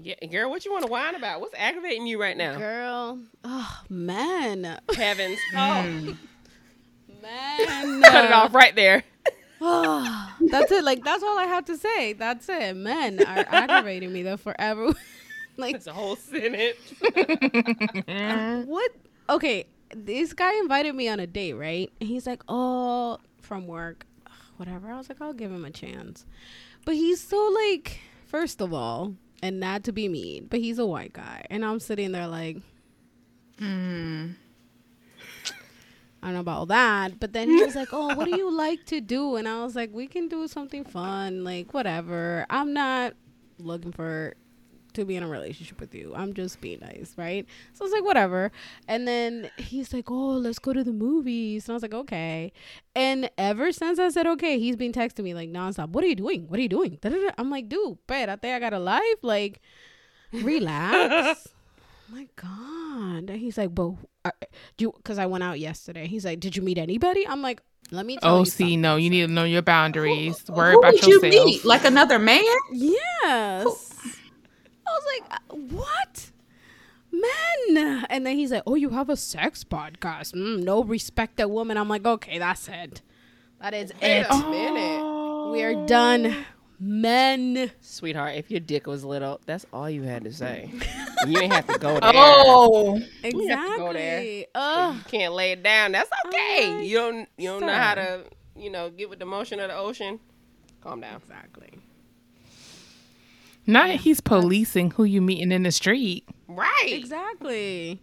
Yeah, girl, what you want to whine about? What's aggravating you right now? Girl. Oh, man. Heavens. Oh, Man. cut it off right there. Oh, that's it. Like that's all I have to say. That's it. Men are aggravating me though forever. like It's a whole sentence. what? Okay, this guy invited me on a date, right? And he's like, "Oh, from work, Ugh, whatever." I was like, "I'll give him a chance," but he's so like, first of all, and not to be mean, but he's a white guy, and I'm sitting there like, Hmm. I don't know about all that. But then he was like, "Oh, what do you like to do?" And I was like, "We can do something fun, like whatever. I'm not looking for to be in a relationship with you. I'm just being nice, right?" So I was like, "Whatever." And then he's like, "Oh, let's go to the movies." And I was like, "Okay." And ever since I said okay, he's been texting me like nonstop. What are you doing? What are you doing? Da-da-da. I'm like, dude, bet I think I got a life. Like, relax. my god. And he's like, but uh, do because I went out yesterday. He's like, did you meet anybody? I'm like, let me. Tell Oh, you see, no, you need to know your boundaries. Worry Who about did you meet? Like another man? Yes. I was like, uh, what? Men. And then he's like, oh, you have a sex podcast. Mm, no respect a woman. I'm like, okay, that's it. That is Wait it. a minute. We are done. Men. Sweetheart, if your dick was little, that's all you had to say. You ain't have to go there. Oh, You to go there. Exactly. Ugh. You can't lay it down. That's okay. Alright, You don't you don't know how to, you know, get with the motion of the ocean. Calm down. Exactly. Not he's policing who you meeting in the street. Right. Exactly.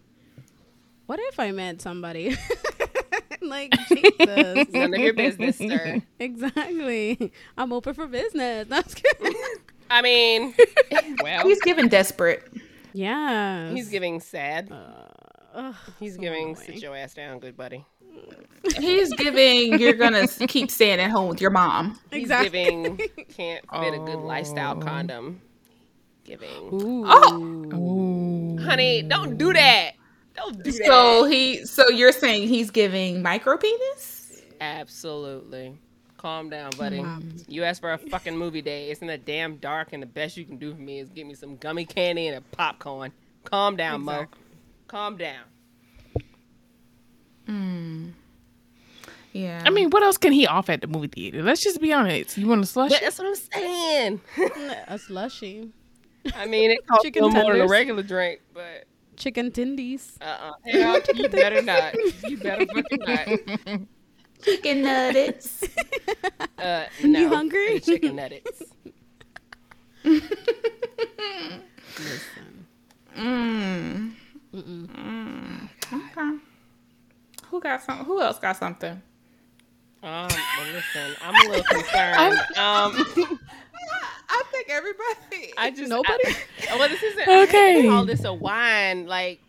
What if I met somebody? like Jesus. None of your business, sir. exactly. I'm open for business. That's good. I mean, well, he's giving desperate. yeah. he's giving sad. Uh, ugh, He's so giving annoying. sit your ass down, good buddy. He's giving. You're gonna keep staying at home with your mom. He's Exactly. giving can't fit a good lifestyle Oh. condom. Giving. Ooh. Oh! Ooh. Honey, don't do that. Don't do that. So he. So you're saying he's giving micro penis? Absolutely. Calm down, buddy. You asked for a fucking movie day. It's in the damn dark, and the best you can do for me is give me some gummy candy and a popcorn. Calm down, Mo. Calm down. Hmm. Yeah. I mean, what else can he offer at the movie theater? Let's just be honest. You want to slush? But that's what I'm saying. A slushy. I mean, it costs a Chicken little more than a regular drink, but Chicken tendies. uh-uh. Hell, you better not. You better fucking not. chicken nuggets. Uh, no. You hungry? Chicken nuggets. Mm. Mm. Okay. Who got some? Who else got something? Um, well, listen, I'm a little concerned. Um, I think everybody. I just Nobody? I, well, this isn't Okay. okay. Call this a wine? Like,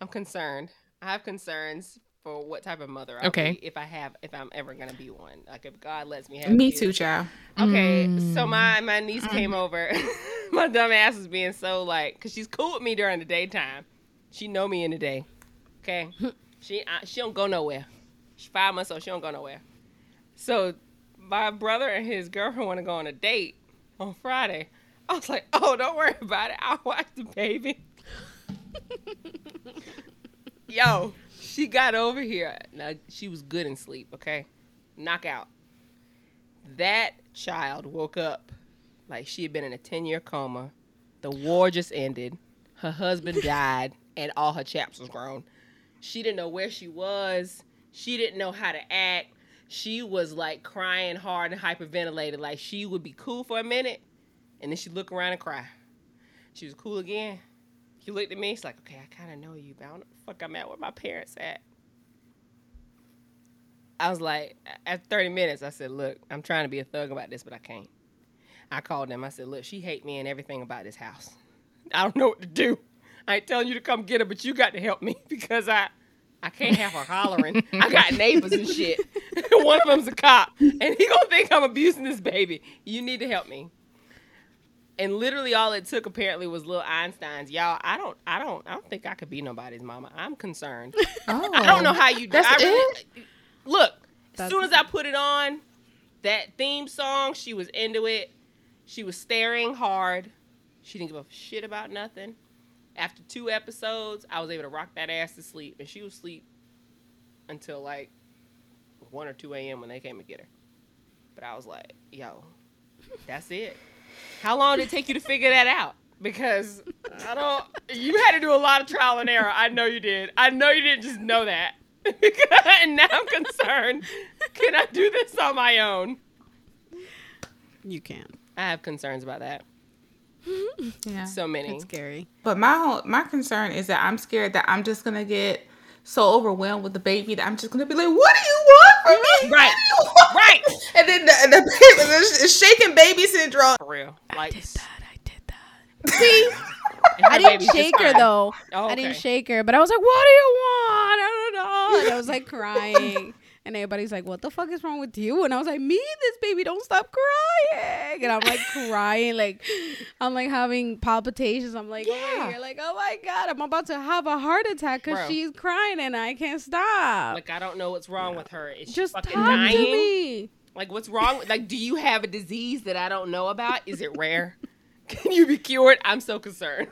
I'm concerned. I have concerns for what type of mother I'll Okay. be if I have if I'm ever gonna be one. Like, if God lets me have. Me kids. too, child. Okay, so my my niece came over. my dumb ass was being so like, cause she's cool with me during the daytime. She know me in the day. Okay, she uh, she don't go nowhere. She's five months old. She don't go nowhere. So my brother and his girlfriend want to go on a date on Friday. I was like, oh, don't worry about it. I'll watch the baby. Yo, she got over here. Now she was good in sleep. Okay, knockout that child woke up like she had been in a 10 year coma. The war just ended. Her husband died, and all her chaps was grown. She didn't know where she was. She didn't know how to act. She was like crying hard and hyperventilated. Like she would be cool for a minute, and then she'd look around and cry. She was cool again. She looked at me. She's like, okay, I kind of know you, but I don't know the fuck I'm at where my parents at. I was like, at 30 minutes, I said, look, I'm trying to be a thug about this, but I can't. I called them. I said, look, she hate me and everything about this house. I don't know what to do. I ain't telling you to come get her, but you got to help me because I I can't have her hollering. I got neighbors and shit. One of them's a cop, and he gonna think I'm abusing this baby. You need to help me. And literally, all it took apparently was little Einsteins. Y'all, I don't, I don't, I don't think I could be nobody's mama. I'm concerned. Oh, I don't know how you. That's I really, Look, as soon as I put it on, that theme song, she was into it. She was staring hard. She didn't give a shit about nothing. After two episodes, I was able to rock that ass to sleep, and she was asleep until like one or two a.m. when they came to get her. But I was like, "Yo, that's it." How long did it take you to figure that out? Because I don't. You had to do a lot of trial and error. I know you did. I know you didn't just know that. and now I'm concerned. Can I do this on my own? You can. I have concerns about that. yeah. So many. It's scary. But my whole, my concern is that I'm scared that I'm just gonna get so overwhelmed with the baby that I'm just gonna be like, "What do you want from me? Mm-hmm. Right. What do you want?" Right. And then the, the baby, the shaking baby syndrome. For real. Like, "Did that. I did that. See? I didn't shake her though. Oh, I didn't shake her, but I was like, "What do you want?" I don't know. And I was like crying, and everybody's like, "What the fuck is wrong with you?" And I was like, "Me, this baby don't stop crying," and I'm like crying, like I'm like having palpitations. I'm like, Yeah. yeah, like oh my god, I'm about to have a heart attack because she's crying and I can't stop. Like, I don't know what's wrong with her. Is she Just fucking talk dying? to me. Like, what's wrong? with- Like, do you have a disease that I don't know about? Is it rare? Can you be cured? I'm so concerned.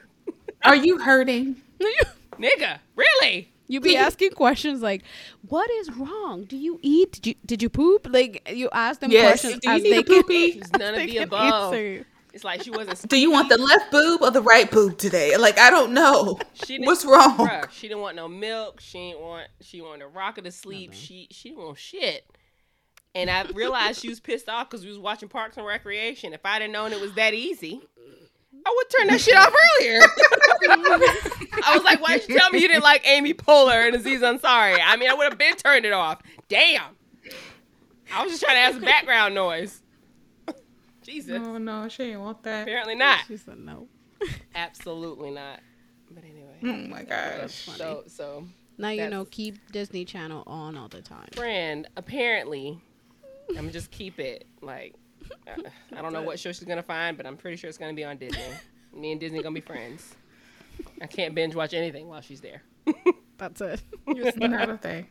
Are you hurting? Nigga, really? You be asking questions like, "What is wrong? Do you eat? Did you did you poop?" Like you ask them Yes. questions Do you as need they a can, poopy? It's none of the above. answer. It's like she wasn't. Do you want the left boob or the right boob today? Like I don't know. She didn't- What's wrong? Bruh, she didn't want no milk. She didn't want. She wanted a rocket to sleep. Mm-hmm. She she didn't want shit. And I realized she was pissed off because we was watching Parks and Recreation. If I'd have known it was that easy, I would turn that shit off earlier. I was like, why did you tell me you didn't like Amy Poehler and Aziz Ansari? I mean, I would have been turned it off. Damn. I was just trying to have some background noise. Jesus. Oh no, she didn't want that. Apparently not. She said no. Absolutely not. But anyway. Oh my gosh. So so Now you know. Keep Disney Channel on all the time. friend, apparently, I'm just keep it. Like, uh, I don't know what show she's gonna find, but I'm pretty sure it's gonna be on Disney. Me and Disney gonna be friends. I can't binge watch anything while she's there. That's it. Not a thing.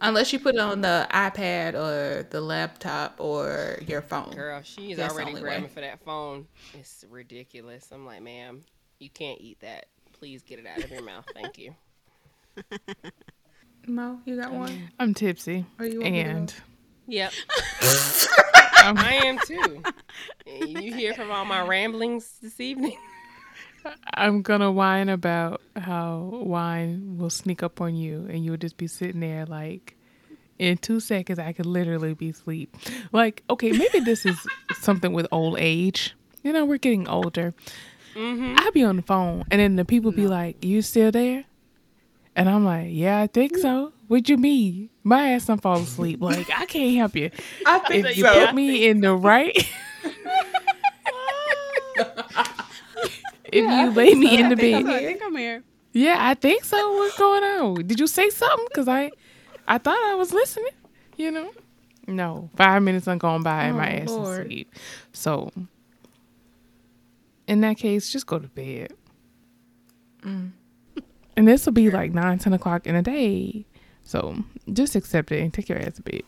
Unless you put it on the iPad or the laptop or your phone. Girl, she's That's already only grabbing way. for that phone. It's ridiculous. I'm like, ma'am, you can't eat that. Please get it out of your mouth. Thank you. Mo, you got one? I'm tipsy, Are you want me to go? and Yep. I am too. You hear from all my ramblings this evening? I'm gonna whine about how wine will sneak up on you, and you'll just be sitting there like. In two seconds, I could literally be asleep. Like, okay, maybe this is something with old age. You know, we're getting older. Mm-hmm. I be on the phone, and then the people be like, "You still there?" And I'm like, "Yeah, I think so." What you mean? My ass don't fall asleep. Like, I can't help you. I think If you so. put me in the right, if you lay me in the bed, I think I'm here. yeah, I think so. What's going on? Did you say something? Cause I, I thought I was listening. You know, no. Five minutes are gone by and my Oh, ass Lord. is asleep. So, in that case, just go to bed. Mm. And this will be like nine, ten o'clock in the day. So just accept it and take your ass to bed.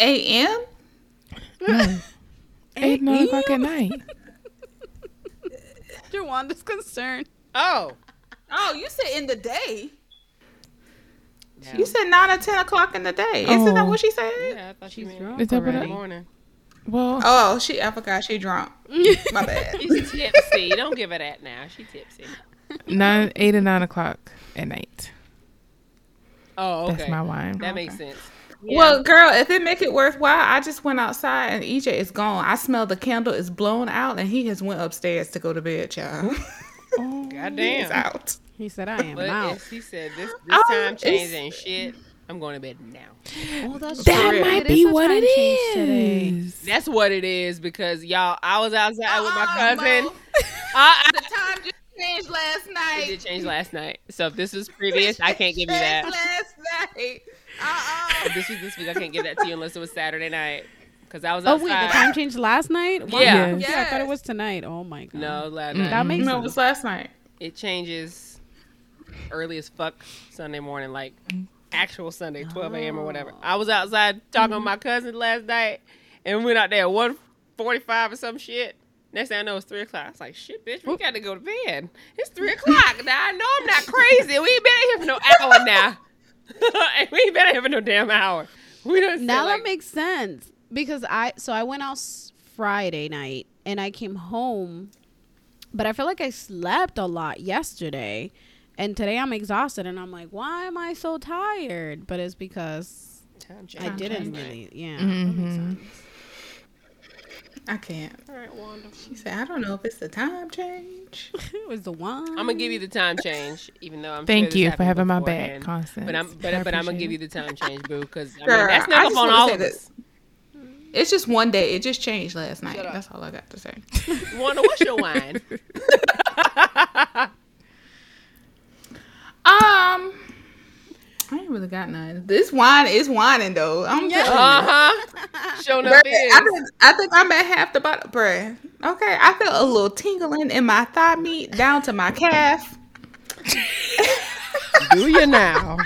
A.M. Eight, nine o'clock at night. Jawanda's concerned. Oh. Oh, you said in the day. Yeah. You said nine or ten o'clock in the day. Isn't that Oh. what she said? Yeah, I thought She's you meant drunk Is that in the morning. Well, Oh, she. I forgot she drunk. My bad. She's tipsy. Don't give her that now. She tipsy. nine, eight or nine o'clock at night. Oh, okay. That's my wine. That makes sense. Well, girl, if it make it worthwhile, I just went outside and EJ is gone. I smell the candle is blown out, and he has went upstairs to go to bed, child. Oh. He's Goddamn. out. He said, "I am But out." as he said, this this Oh, time change it's- ain't shit. I'm going to bed now. Oh, that's That true. might It be is a what time it change today. That's what it is because y'all. I was outside with my cousin. Mo. I, The time just changed last I night. did change last night. So if this is previous, I can't give you that. Changed Last night. Uh-uh. If this was this week, I can't give that to you unless it was Saturday night. Because I was Oh outside. wait, the time changed last night. Wow. Yeah. Yes. yeah. I thought it was tonight. Oh my god. No, last Mm. night. that makes No, Sense. it was last night. it changes early as fuck Sunday morning, like actual Sunday, 12 a.m. or whatever. I was outside talking to my cousin last night, and we went out there at 1:45 or some shit. Next thing I know, it's three o'clock. I was like, "Shit, bitch, we got to go to bed. It's three o'clock now. I know I'm not crazy. We ain't been in here for no hour now. and we ain't been in here for no damn hour. We don't now like, that makes sense because I so I went out Friday night and I came home, but I feel like I slept a lot yesterday, and today I'm exhausted and I'm like, why am I so tired? But it's because Time I didn't change. really. Yeah, that makes Mhm. sense. I can't. All right, Wanda. She said, I don't know if it's the time change. it was the one. I'm gonna give you the time change, even though I'm. Thank sure this you for happened having my beforehand. back, Constance. But I'm, but, I but I'm gonna appreciate give you the time change, boo, because I mean that's not just up on wanna all say of that- us. It's just one day. It just changed last night. Up. That's all I got to say. Wanda, what's your wine? Um, I ain't really got none. This wine is whining though. I'm telling you. Uh huh. Showing Bruh, up I, think, I think I'm at half the bottom, bruh. Okay, I feel a little tingling in my thigh meat down to my calf. Do you now?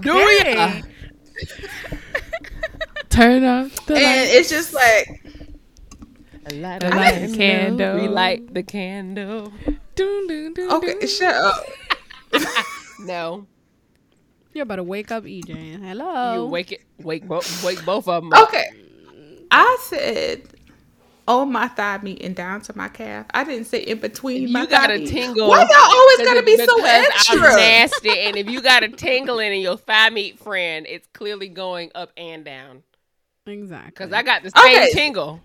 Do you? Turn off the And light. it's just like, Light The light candle. Relight the candle. Dun, dun, dun, okay, dun. shut up. No, You're about to wake up, EJ. Hello. You wake it, wake both, wake both of them. Up. Okay, I said on my thigh meat and down to my calf. I didn't say in between You my got thigh a meat. tingle. Why y'all always Because gotta be so because I'm extra? nasty, and if you got a tingling in your thigh meat friend, it's clearly going up and down. Exactly. Cause I got the same Okay. tingle.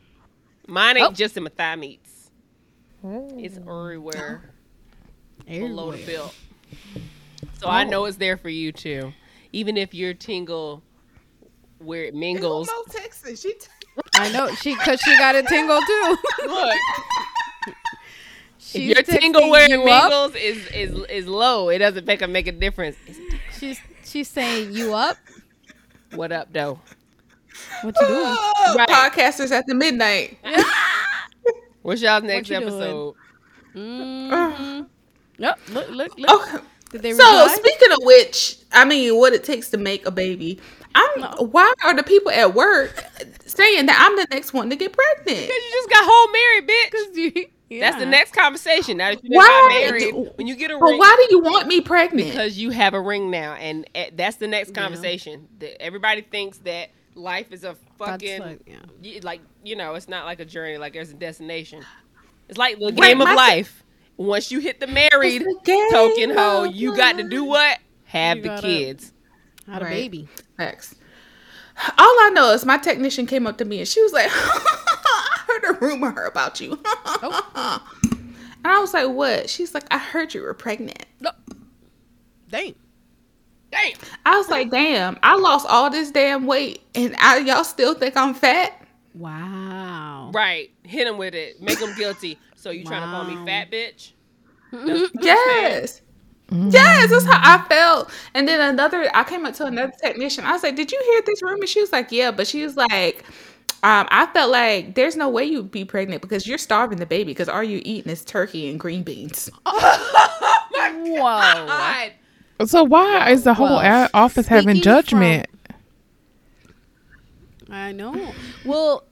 Mine ain't Oh. just in my thigh meats. It's oh. everywhere below the Everywhere. belt. So I Oh. know it's there for you too. Even if your tingle where it mingles. No Texas. She t- I know she because she got a tingle too. Look, She's your tingle where it you up. mingles is, is is low, it doesn't make a make a difference. She's she's saying you up. What up, though? What you doing? Oh, Right. Podcasters at the midnight. What's y'all's next you doing? episode? Mm-hmm. Yep. Look look look. Oh, Did they so reply? speaking of which, I mean, what it takes to make a baby. I'm. Why are the people at work saying that I'm the next one to get pregnant? Because you just got whole married, bitch. That's the next conversation. Now that you done Why got married, do- when you get a But ring, why do you want me pregnant? because you have a ring now, and uh, that's the next Yeah. conversation. The- everybody thinks that life is a fucking like, yeah. like you know, it's not like a journey. Like there's a destination. It's like the Right, game of life. liise. Once you hit the married It's the token hoe, you got to do what? Have You the gotta- kids. Had a baby. Facts. All I know is my technician came up to me and she was like, I heard a rumor about you. Oh. And I was like, what? She's like, I heard you were pregnant. Dang. Damn. I was like, damn, I lost all this damn weight and I, y'all still think I'm fat? Wow. Right. Hit him with it. Make him guilty. So you trying to call me fat bitch? Yes. Yes, that's how I felt. And then another, I came up to another technician. I was like, "Did you hear this rumor?" She was like, "Yeah," but she was like, um, "I felt like there's no way you'd be pregnant because you're starving the baby. Because all you eating is turkey and green beans." Oh Whoa. God. So why is the whole Well, office having speaking judgment? I know. Well,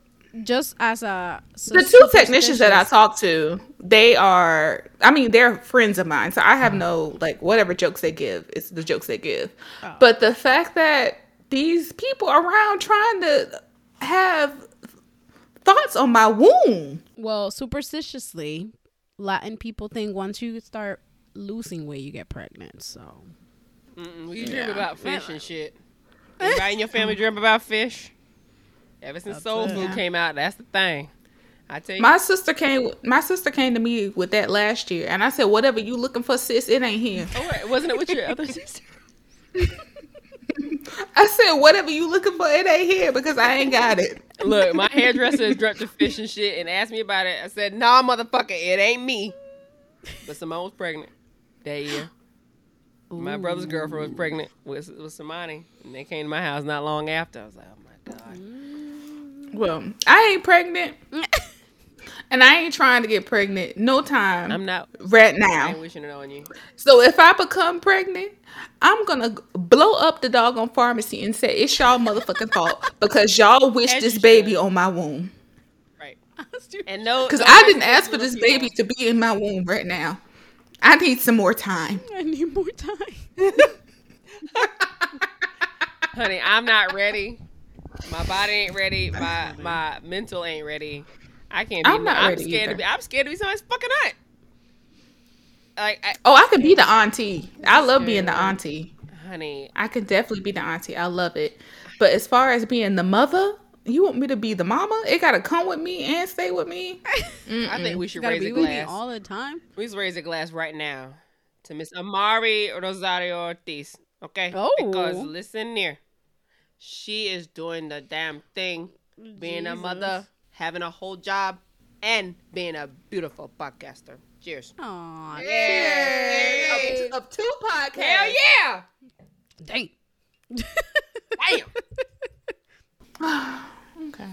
just as a so the two technicians that I superstitious- talked to, they are, I mean, they're friends of mine. So I have no like whatever jokes they give. It's the jokes they give. Oh. But the fact that these people around trying to have thoughts on my womb. well, superstitiously, Latin people think once you start losing weight, you get pregnant. So Mm-mm, we dream about fish and shit. Anybody in your family dream about fish? Ever since Soul it. Food Yeah. came out, that's the thing. I tell you, My sister came. My sister came to me with that last year, and I said, "Whatever you looking for, sis, it ain't here." oh, wait, wasn't it with your other sister? I said, "Whatever you looking for, it ain't here because I ain't got it." Look, my hairdresser is dreamt of fish and shit and asked me about it. I said, nah, motherfucker, it ain't me. But Simone was pregnant that year. My brother's girlfriend was pregnant with, with Samani. And they came to my house not long after. I was like, oh my God. Mm. Well, I ain't pregnant, and I ain't trying to get pregnant. No time I'm not, right I now. ain't wishing it on you. So if I become pregnant, I'm gonna blow up the doggone pharmacy and say it's y'all motherfucking fault because y'all wish this baby should. on my womb. Right. And no, Because no I didn't ask for this baby to be in my womb right now. I need some more time. I need more time. honey. I'm not ready. My body ain't ready. My my mental ain't ready. I can't be. I'm not I'm scared either. to be. I'm scared to be somebody's fucking aunt. Like, I, Oh, I could be the auntie. I love being the auntie. honey, I could definitely be the auntie. I love it. But as far as being the mother, You want me to be the mama? It gotta come with me and stay with me. I think we should raise be a with glass. all the time. We should raise a glass right now to Miss Amari Rosario Ortiz. Okay? Oh. Because listen here. She is doing the damn thing. Being a mother, having a whole job, and being a beautiful podcaster. Cheers. Aw, Yay! Up, up two podcasts. Hell yeah! dang. Damn! Okay.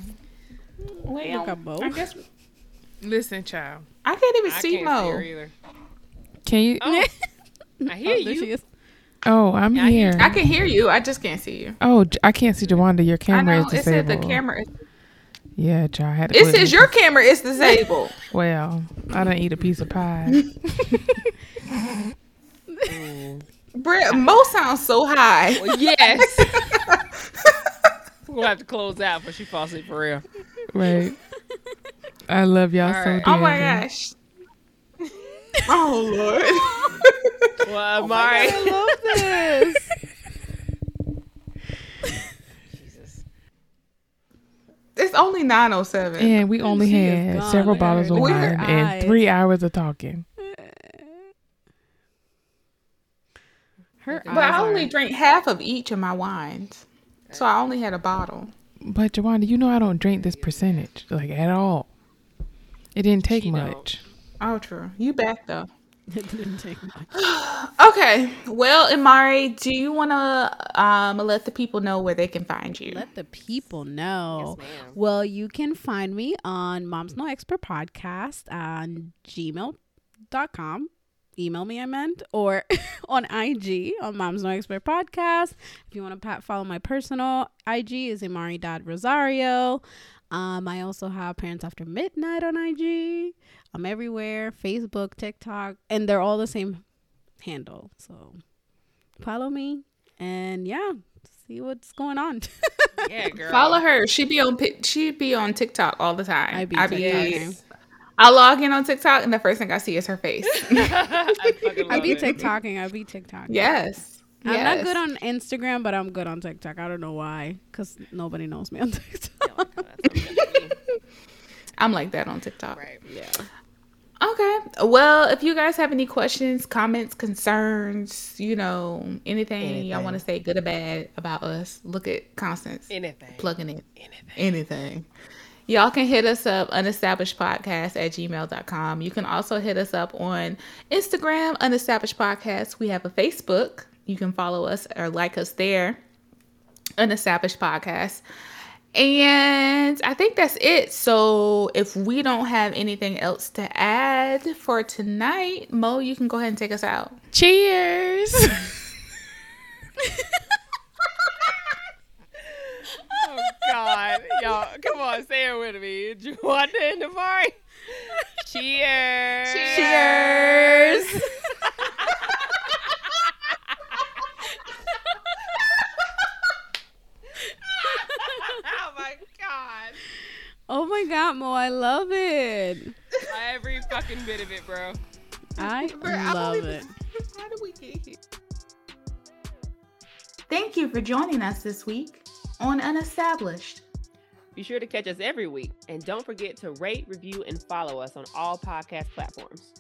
Well, Look at Mo. I guess Listen, child. I can't even I see can't Mo. see her either. Can you? Oh, I hear Oh, there she you. Is. Oh, I'm I hear- here. I can hear you. I just can't see you. Oh, I can't see Jawanda. Your I camera know is it said the camera. Is, Yeah, child. I had to it put says your camera is disabled. Well, I don't eat a piece of pie. Brett, Mo sounds so high. Well, yes. We're going to have to close out but she falls asleep for real. right. I love y'all All so right. Oh my gosh. Oh Lord. Well, oh, Imari. I love this. Jesus. It's only 907. And we only She had several Look bottles of wine at her and eyes. three hours of talking. Her But I only are- drank half of each of my wines. So I only had a bottle. But Jawanda, you know I don't drink this percentage like at all. It didn't take She don't. Much. Oh, true. You back though. It didn't take much. Okay. Well, Imari, do you want to um, let the people know where they can find you? Let the people know. Yes, ma'am. well, you can find me on Mom's No Expert Podcast on gmail.com. Email me, I meant, or on IG on Mom's No Expert Podcast. If you want to follow my personal IG is Imari.Rosario. Um, I also have Parents After Midnight on IG. I'm everywhere Facebook, TikTok, and they're all the same handle. So follow me and yeah, see what's going on. Yeah, girl. Follow her. She be on Pi- she be on TikTok all the time. I be I TikToking. I log in on TikTok and the first thing I see is her face. I fucking I be it. TikToking. I be TikToking. yes. I'm not good on Instagram, but I'm good on TikTok. I don't know why, because nobody knows me on TikTok. Oh, I'm like that on TikTok. Right. yeah. Okay. Well, if you guys have any questions, comments, concerns, you know, anything, y'all want to say good or bad about us, look at Constance Anything. plugging in Anything. anything. Y'all can hit us up, unestablishedpodcast at gmail.com. You can also hit us up on Instagram, Unestablished Podcast. We have a Facebook. You can follow us or like us there, Unestablished Podcast. And I think that's it. So if we don't have anything else to add for tonight, Mo, you can go ahead and take us out. Cheers. Oh God, y'all, come on, say it with me. Jawanda and Imari. Cheers. Cheers. oh Oh my God, Mo, I love it. Every fucking bit of it, bro. I Bro, I don't love even- it. How did we get here? Thank you for joining us this week on Unestablished. Be sure to catch us every week, and don't forget to rate, review, and follow us on all podcast platforms.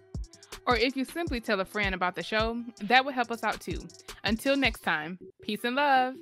or if you simply tell a friend about the show, that would help us out too. Until next time, peace and love.